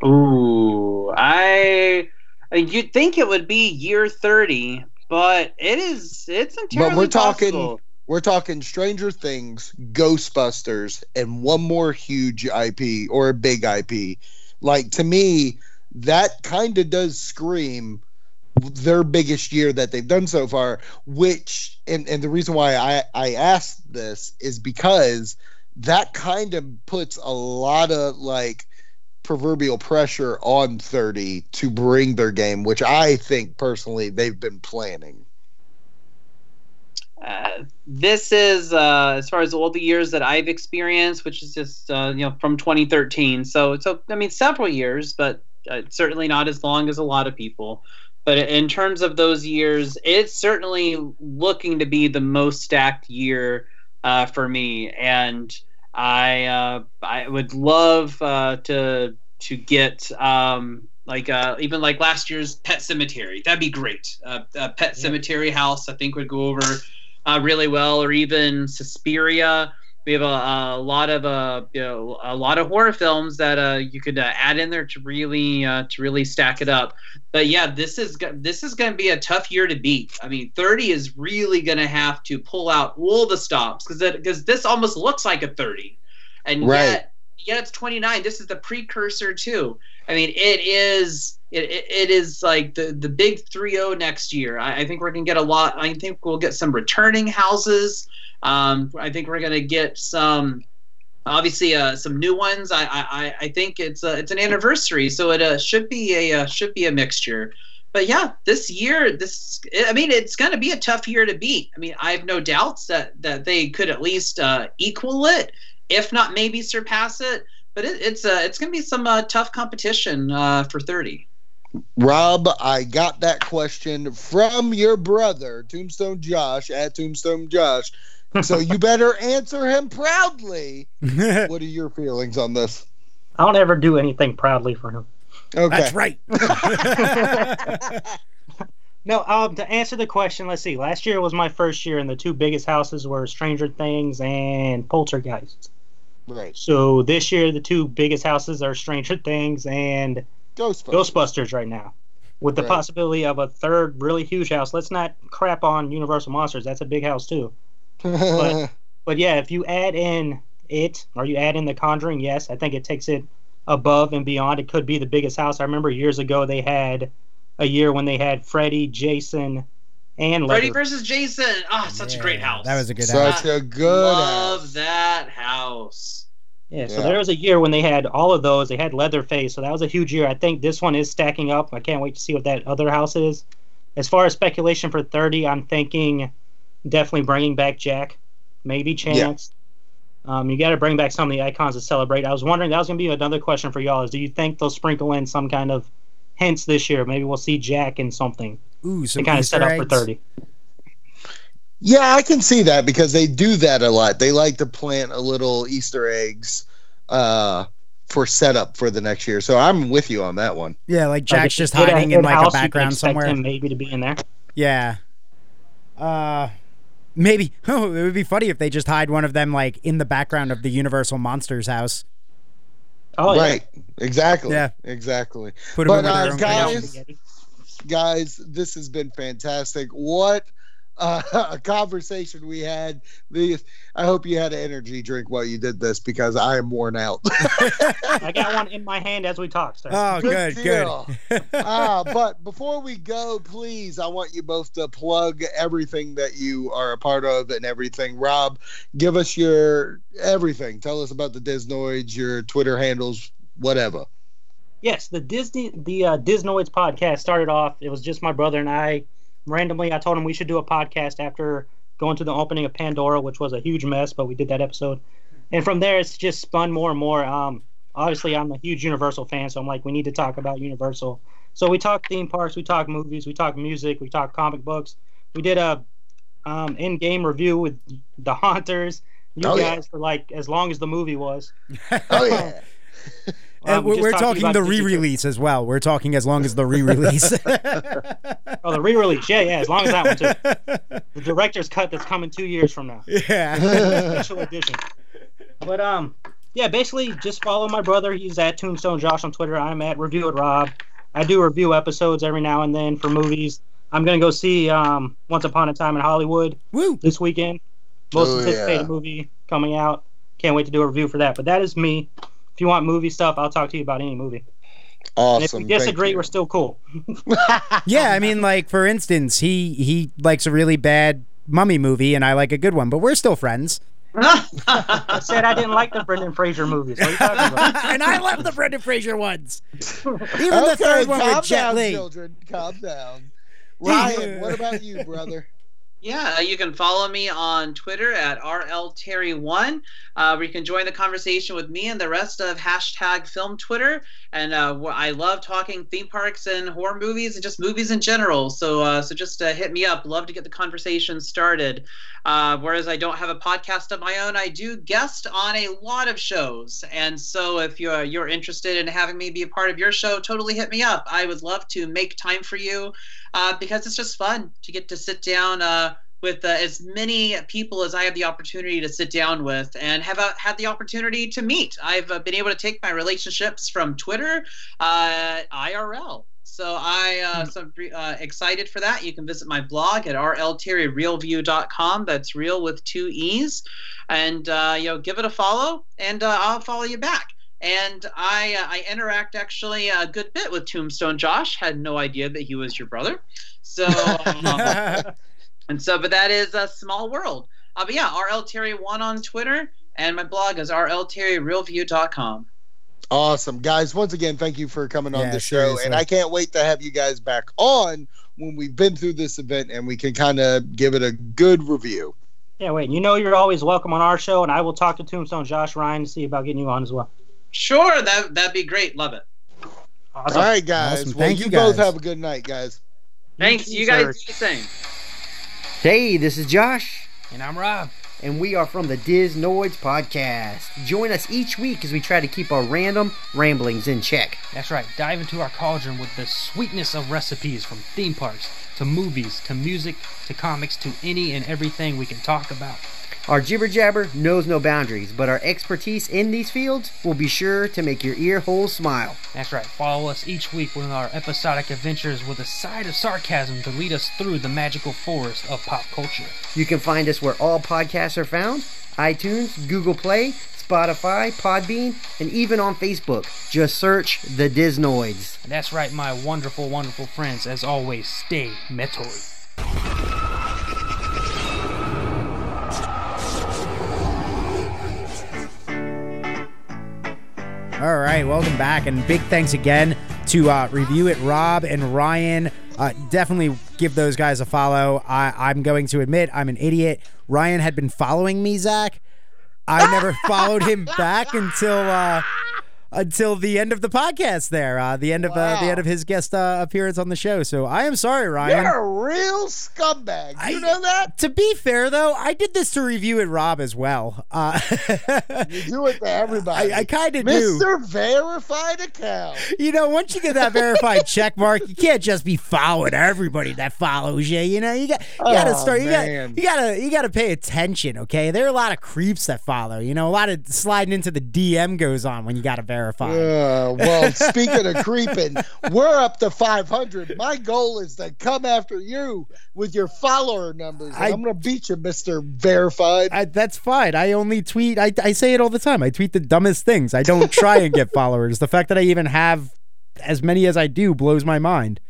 Ooh, I you'd think it would be year thirty, but it is it's entirely But we're talking possible. we're talking Stranger Things, Ghostbusters, and one more huge IP or a big IP. Like to me, that kind of does scream their biggest year that they've done so far. Which and and the reason why I I asked this is because that kind of puts a lot of like proverbial pressure on 30 to bring their game which i think personally they've been planning Uh, this is uh, as far as all the years that I've experienced, which is just uh, you know from 2013. So so I mean several years, but uh, certainly not as long as a lot of people. But in terms of those years, it's certainly looking to be the most stacked year uh, for me, and I uh, I would love uh, to to get um, like uh, even like last year's Pet Sematary. That'd be great. Uh, uh, Pet Sematary House, I think, would go over uh, really well, or even Suspiria. We have a, a lot of uh, you know a lot of horror films that uh, you could uh, add in there to really uh, to really stack it up. But yeah, this is this is going to be a tough year to beat. I mean, 30 is really going to have to pull out all the stops because because this almost looks like a 30, and Right. yet yet it's 29. This is the precursor too. I mean, it is it, it, it is like the the big 3-0 next year. I, I think we're gonna get a lot. I think we'll get some returning houses. Um, I think we're gonna get some obviously uh, some new ones. I I, I think it's uh, it's an anniversary, so it uh, should be a uh, should be a mixture. But yeah, this year, this I mean, it's going to be a tough year to beat. I mean, I have no doubts that that they could at least uh, equal it, if not maybe surpass it. But it, it's uh, it's going to be some tough competition for thirty. Rob, I got that question from your brother, Tombstone Josh, at Tombstone Josh. So you better answer him proudly. What are your feelings on this? I don't ever do anything proudly for him. Okay. That's right. No, um, to answer the question, let's see. Last year was my first year, and the two biggest houses were Stranger Things and Poltergeist. Right. So this year, the two biggest houses are Stranger Things and Ghostbusters. Ghostbusters right now, with the Right. possibility of a third really huge house. Let's not crap on Universal Monsters. That's a big house too. But- But yeah, if you add in it or you add in The Conjuring, yes, I think it takes it above and beyond. It could be the biggest house. I remember years ago they had a year when they had Freddy, Jason, and Freddy Leather. versus Jason. Ah, such a great house. That was a good house. Such a good Love house. that house. Yeah, so Yeah. there was a year when they had all of those. They had Leatherface, so that was a huge year. I think this one is stacking up. I can't wait to see what that other house is. As far as speculation for 30, I'm thinking definitely bringing back Jack, maybe Chance. Um, you got to bring back some of the icons to celebrate. I was wondering that was going to be another question for y'all: is do you think they'll sprinkle in some kind of hints this year? Maybe we'll see Jack in something Ooh, to some kind of set up for 30. Yeah, I can see that because they do that a lot. They like to plant a little Easter eggs uh, for setup for the next year. So I'm with you on that one. Yeah, like Like, Jack's if just hiding in like a background expect somewhere. Him maybe to be in there. Yeah. Uh maybe oh, it would be funny if they just hide one of them like in the background of the Universal Monsters house. Oh yeah. right. Exactly. Yeah. Exactly. Put But, uh, guys- Guys, this has been fantastic. What uh, a conversation we had. The I hope you had an energy drink while you did this because I am worn out. I got one in my hand as we talk. So. Oh, good, deal. good. uh, but before we go, please, I want you both to plug everything that you are a part of and everything. Rob, give us your everything. Tell us about the Disnoids, your Twitter handles, whatever. Yes, the Disney the uh, Disnoids podcast started off. It was just my brother and I. Randomly, I told him we should do a podcast after going to the opening of Pandora, which was a huge mess, but we did that episode. And from there, it's just spun more and more. Um, obviously, I'm a huge Universal fan, so I'm like, we need to talk about Universal. So we talk theme parks, we talk movies, we talk music, we talk comic books. We did a um, in-game review with the Haunters. You Oh, yeah. guys for like as long as the movie was. Oh yeah. And Um, we we're, we're talked talking the re-release as well. We're talking as long as the re-release. Oh, the re-release. Yeah, yeah, as long as that one too. The director's cut that's coming two years from now. yeah. Special edition. But um, yeah, basically just follow my brother. He's at Tombstone Josh on Twitter. I'm at Review it Rob. I do review episodes every now and then for movies. I'm gonna go see um Once Upon a Time in Hollywood Woo. this weekend. Most Oh, anticipated yeah. movie coming out. Can't wait to do a review for that. But that is me. If you want movie stuff, I'll talk to you about any movie. And if we disagree, you. we're still cool. Yeah, I mean, like for instance, he he likes a really bad mummy movie, and I like a good one, but we're still friends. I said I didn't like the Brendan Fraser movies. What are you talking about? and I love the Brendan Fraser ones. Even the third one calm with Jet down, Li. children. Calm down. Ryan, what about you, brother? Yeah, uh, you can follow me on Twitter at RLTerry1, uh, where you can join the conversation with me and the rest of hashtag Film Twitter. And uh, I love talking theme parks and horror movies and just movies in general. So, uh, so just uh, hit me up. Love to get the conversation started. Uh, whereas I don't have a podcast of my own, I do guest on a lot of shows. And so, if you're you're interested in having me be a part of your show, totally hit me up. I would love to make time for you because it's just fun to get to sit down with uh, as many people as I have the opportunity to sit down with and have uh, had the opportunity to meet. I've uh, been able to take my relationships from Twitter, uh, IRL. So I uh, so I'm uh, excited for that. You can visit my blog at rlterryrealview.com. That's real with two e's, and uh, you know give it a follow, and uh, I'll follow you back. And I uh, I interact actually a good bit with Tombstone Josh. Had no idea that he was your brother. So um, and so, but that is a small world. Uh, but yeah, RL Terry one on Twitter, and my blog is rlterryrealview.com. Awesome, guys. Once again, thank you for coming on Yeah, the show, seriously. and I can't wait to have you guys back on when we've been through this event and we can kind of give it a good review. Yeah, wait. You know you're always welcome on our show, and I will talk to Tombstone Josh Ryan to see about getting you on as well. Sure, that that'd be great. Love it. Awesome. All right, guys. Awesome. Well, Thank you, you, both have a good night, guys. Thanks. too, You guys sir. do the same. Hey, this is Josh, And I'm Rob. and we are from the Disnoids Podcast. Join us each week as we try to keep our random ramblings in check. That's right. Dive into our cauldron with the sweetness of recipes from theme parks to movies to music to comics to any and everything we can talk about. Our jibber jabber knows no boundaries, but our expertise in these fields will be sure to make your ear holes smile. That's right. Follow us each week with our episodic adventures with a side of sarcasm to lead us through the magical forest of pop culture. You can find us where all podcasts are found iTunes, Google Play, Spotify, Podbean, and even on Facebook. Just search the Disnoids. That's right, my wonderful, wonderful friends. As always, stay metal. All right, welcome back, and big thanks again to uh, Review It Rob and Ryan. Uh, definitely give those guys a follow. I, I'm going to admit I'm an idiot. Ryan had been following me, Zach. I never followed him back until uh, until the end of the podcast. There, uh, the end of uh, the end of his guest uh, appearance on the show. So I am sorry, Ryan. You're a real scumbag. You I- know that? To be fair, though, I did this to review it, Rob, as well. Uh, You do it to everybody. I, I kind of do. Mr. Verified Account. You know, once you get that verified check mark, you can't just be following everybody that follows you. You know, you got you gotta Oh, start. You got you gotta you gotta pay attention. Okay, there are a lot of creeps that follow. You know, a lot of sliding into the DM goes on when you got a verified verified. Uh, well, speaking of creeping, we're up to 500. My goal is to come after you with your follower numbers. I- I'm going to beat you, Mister Verified. I, that's fine. I only tweet. I, I say it all the time. I tweet the dumbest things. I don't try and get followers. The fact that I even have as many as I do blows my mind.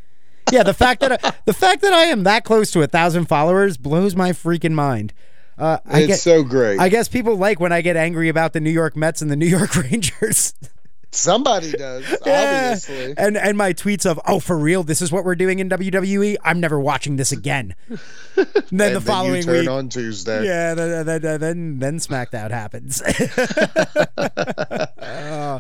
Yeah, the fact that I, the fact that I am that close to a thousand followers blows my freaking mind. Uh, I it's so great. I guess people like when I get angry about the New York Mets and the New York Rangers. Somebody does, Yeah. obviously. And and my tweets of, "Oh, for real? This is what we're doing in WWE? I'm never watching this again." Then And the following you turn week, on Tuesday. yeah, then then then, then SmackDown happens.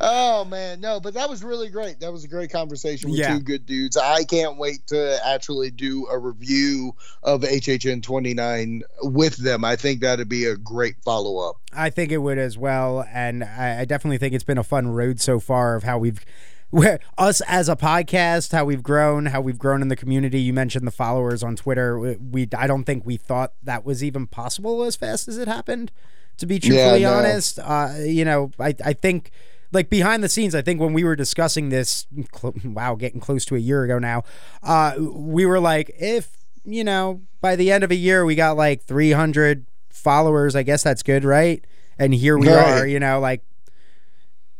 Oh man, no, but that was really great. That was a great conversation with Yeah. two good dudes. I can't wait to actually do a review of HHN 29 with them. I think that'd be a great follow up. I think it would as well, and I, I definitely think it's been a fun road so far of how we've. Where us as a podcast, how we've grown, how we've grown in the community. You mentioned the followers on Twitter. We, we I don't think we thought that was even possible as fast as it happened. To be truthfully no. honest, uh, you know, I I think like behind the scenes, I think when we were discussing this, cl- wow, getting close to a year ago now, uh, we were like, if you know, by the end of a year, we got like 300 followers. I guess that's good, right? And here we Right. are, you know, like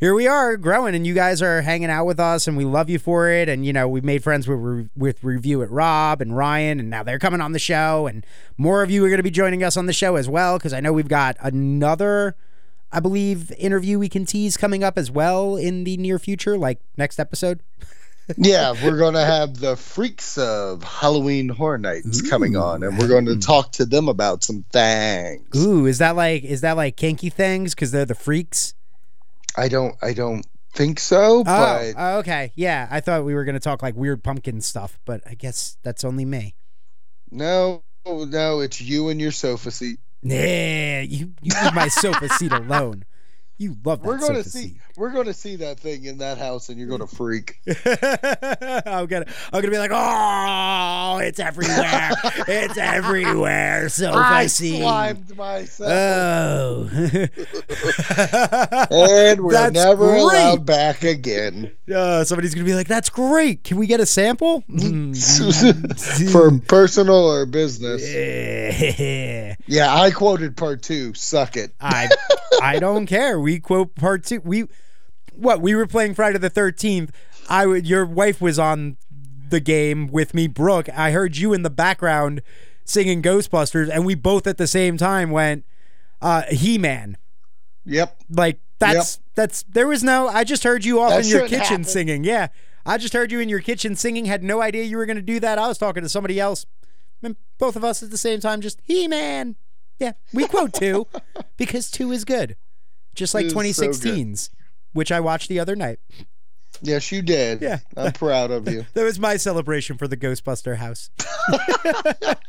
here we are growing, and you guys are hanging out with us, and we love you for it. And you know, we've made friends with with review at Rob and Ryan, and now they're coming on the show, and more of you are going to be joining us on the show as well, because I know we've got another. I believe interview we can tease coming up as well in the near future, like next episode. yeah, we're going to have the freaks of Halloween Horror Nights coming on, and we're going to hmm. talk to them about some things. Ooh, is that like is that like kinky things because they're the freaks? I don't, I don't think so, Oh, but oh, okay, yeah. I thought we were gonna talk like weird pumpkin stuff, but I guess that's only me. no, no, it's you and your sofa seat. Yeah, you you leave my sofa seat alone. You love that We're going to see, seat. we're going to see that thing in that house, and you're going to freak. I'm gonna I'm gonna be like, oh, it's everywhere. it's everywhere. Sofa I slimed myself. Oh. and we're That's never great. allowed back again Uh, somebody's gonna be like, "That's great. Can we get a sample?" for personal or business. Yeah. Yeah, I quoted part two. Suck it. I I don't care. We quote part two. We what we were playing Friday the Thirteenth. I would. Your wife was on the game with me, Brooke. I heard you in the background singing Ghostbusters, and we both at the same time went, uh, "He Man." Yep. Like that's that's there was no. I just heard you off That in your kitchen happen. singing. Yeah, I just heard you in your kitchen singing. Had no idea you were going to do that. I was talking to somebody else. And both of us at the same time, just He Man. Yeah, we quote two because two is good, just like It is so 2016's, which I watched the other night. Yes, you did. Yeah. I'm proud of you. That was my celebration for the Ghostbuster house.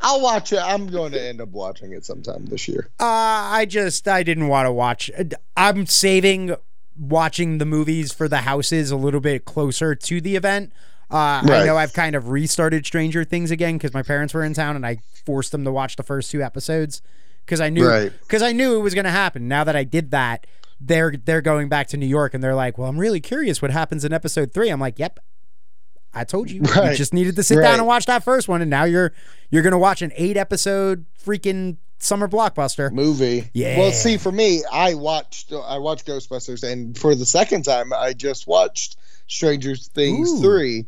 I'll watch it. I'm going to end up watching it sometime this year. Uh, I just I didn't want to watch. I'm saving watching the movies for the houses a little bit closer to the event. Uh, I know I've kind of restarted Stranger Things again because my parents were in town and I forced them to watch the first two episodes because I knew Right. because I knew it was going to happen. Now that I did that, they're they're going back to New York and they're like, "Well, I'm really curious what happens in episode three. I'm like, "Yep, I told you. You just needed to sit Right. down and watch that first one, and now you're you're gonna watch an eight episode freaking summer blockbuster. Movie. Yeah. Well, see, for me, I watched I watched Ghostbusters, and for the second time, I just watched Stranger Things Ooh. three.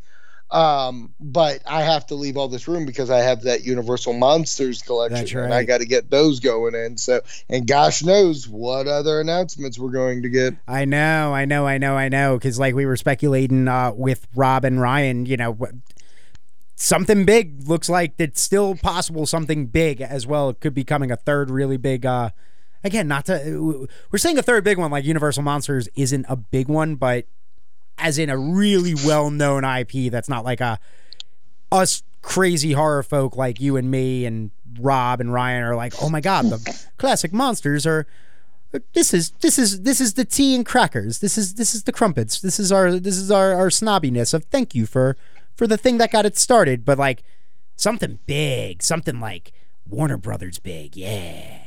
Um, but I have to leave all this room because I have that Universal Monsters collection, That's and I got to get those going in. So, and gosh knows what other announcements we're going to get. I know, I know, I know, I know. Because like we were speculating uh, with Rob and Ryan, you know, something big looks like it's still possible. Something big as well. It could be coming a third really big. Uh, again, not to we're saying a third big one like Universal Monsters isn't a big one, but as in a really well known IP that's not like a us crazy horror folk like you and me and Rob and Ryan are like, oh my god, the classic monsters are. This is this is this is the tea and crackers. This is this is the crumpets. This is our this is our our snobbiness of thank you for for the thing that got it started. But like something big, something like Warner Brothers big, yeah.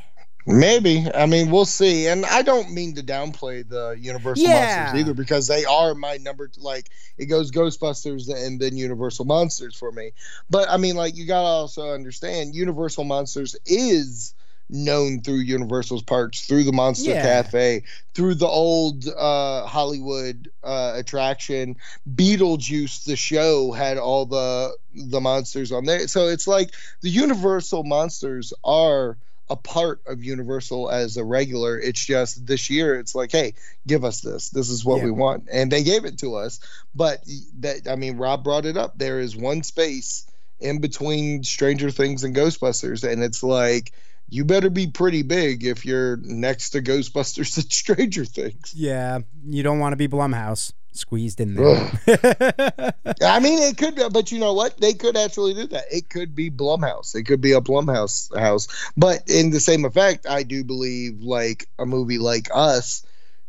Maybe. I mean, we'll see. And I don't mean to downplay the Universal Yeah. Monsters either because they are my number. Like, it goes Ghostbusters and then Universal Monsters for me. But I mean, like, you got to also understand Universal Monsters is known through Universal's parks, through the Monster Yeah. Cafe, through the old uh, Hollywood uh, attraction. Beetlejuice, the show, had all the the monsters on there. So it's like the Universal monsters are a part of Universal as a regular. It's just this year, it's like, hey, give us this. This is what Yeah. we want, and they gave it to us. But that, I mean, Rob brought it up. There is one space in between Stranger Things and Ghostbusters, and it's like. You better be pretty big if you're next to Ghostbusters and Stranger Things. Yeah, you don't want to be Blumhouse squeezed in there. I mean, it could, be, but you know what? They could actually do that. It could be Blumhouse. It could be a Blumhouse house. But in the same effect, I do believe like a movie like Us,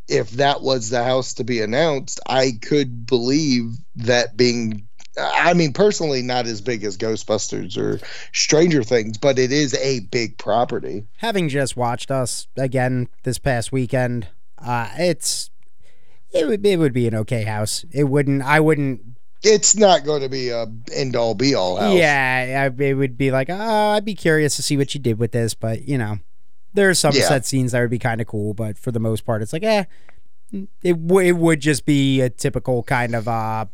if that was the house to be announced, I could believe that being. I mean, personally, not as big as Ghostbusters or Stranger Things, but it is a big property. Having just watched us again this past weekend, uh, it's it would it would be an okay house. It wouldn't. I wouldn't. It's not going to be a end all be all house. Yeah, I, it would be like, oh, I'd be curious to see what you did with this, but you know, there are some Yeah. set scenes that would be kind of cool, but for the most part, it's like, eh, it w- it would just be a typical kind of uh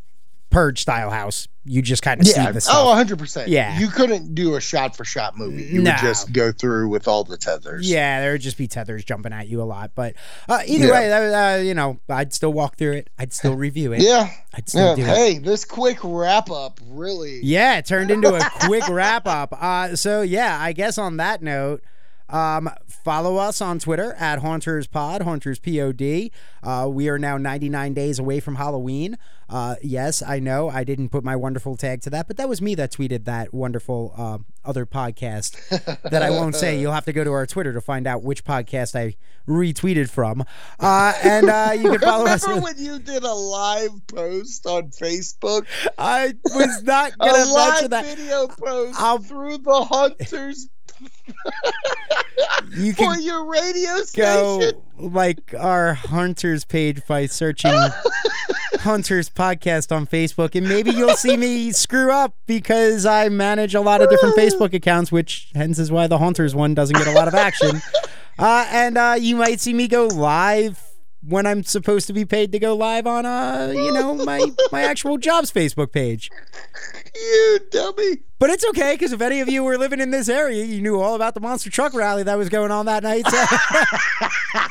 purge style house. You just kind of Yeah. see the stuff. Oh, 100%. Yeah. You couldn't do a shot for shot movie. You No. would just go through with all the tethers. Yeah, there would just be tethers jumping at you a lot, but uh, either Yeah. way, uh, you know, I'd still walk through it. I'd still review it. Yeah. I'd still Yeah. do it. Hey, this quick wrap up really. Yeah, it turned into a quick wrap up. Uh, so yeah, I guess on that note, um, follow us on Twitter at Haunters Pod, Haunters Pod. Uh, we are now 99 days away from Halloween. Uh, yes, I know I didn't put my wonderful tag to that, but that was me that tweeted that wonderful uh, other podcast that I won't say. You'll have to go to our Twitter to find out which podcast I retweeted from. Uh, and uh, you can follow us. Remember when you did a live post on Facebook? I was not A gonna mention live that. video post I'll- through the Haunters You for can your radio go station. like our haunters page by searching haunters podcast on facebook and maybe you'll see me screw up because i manage a lot of different facebook accounts which hence is why the haunters one doesn't get a lot of action uh, and uh, you might see me go live when i'm supposed to be paid to go live on uh you know my my actual jobs facebook page You dummy. but it's okay because if any of you were living in this area, you knew all about the monster truck rally that was going on that night. So,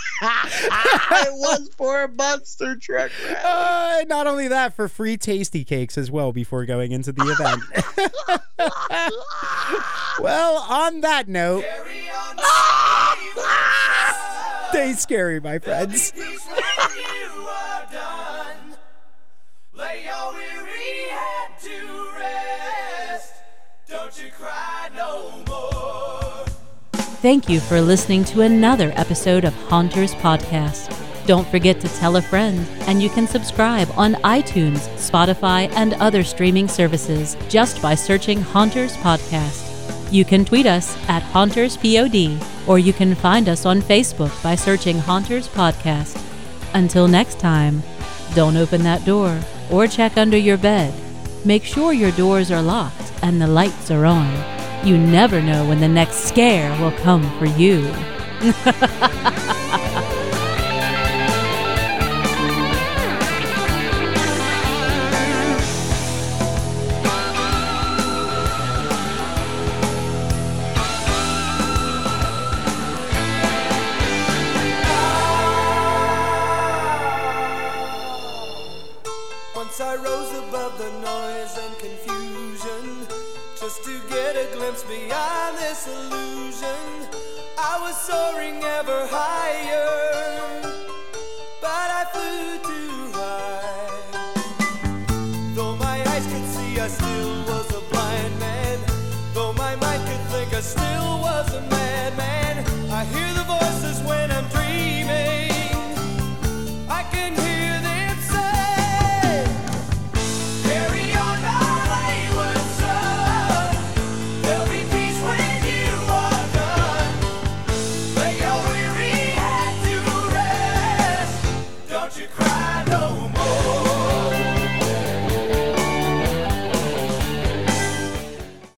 it was for a monster truck. rally. uh, not only that, for free tasty cakes as well before going into the event. well, on that note, stay scary, my friends. Lay your weary head to rest. Don't you cry no more. Thank you for listening to another episode of Haunters Podcast. Don't forget to tell a friend, and you can subscribe on iTunes, Spotify, and other streaming services just by searching Haunters Podcast. You can tweet us at HauntersPod, or you can find us on Facebook by searching Haunters Podcast. Until next time, don't open that door or check under your bed. Make sure your doors are locked and the lights are on. You never know when the next scare will come for you. illusion. I was soaring ever higher,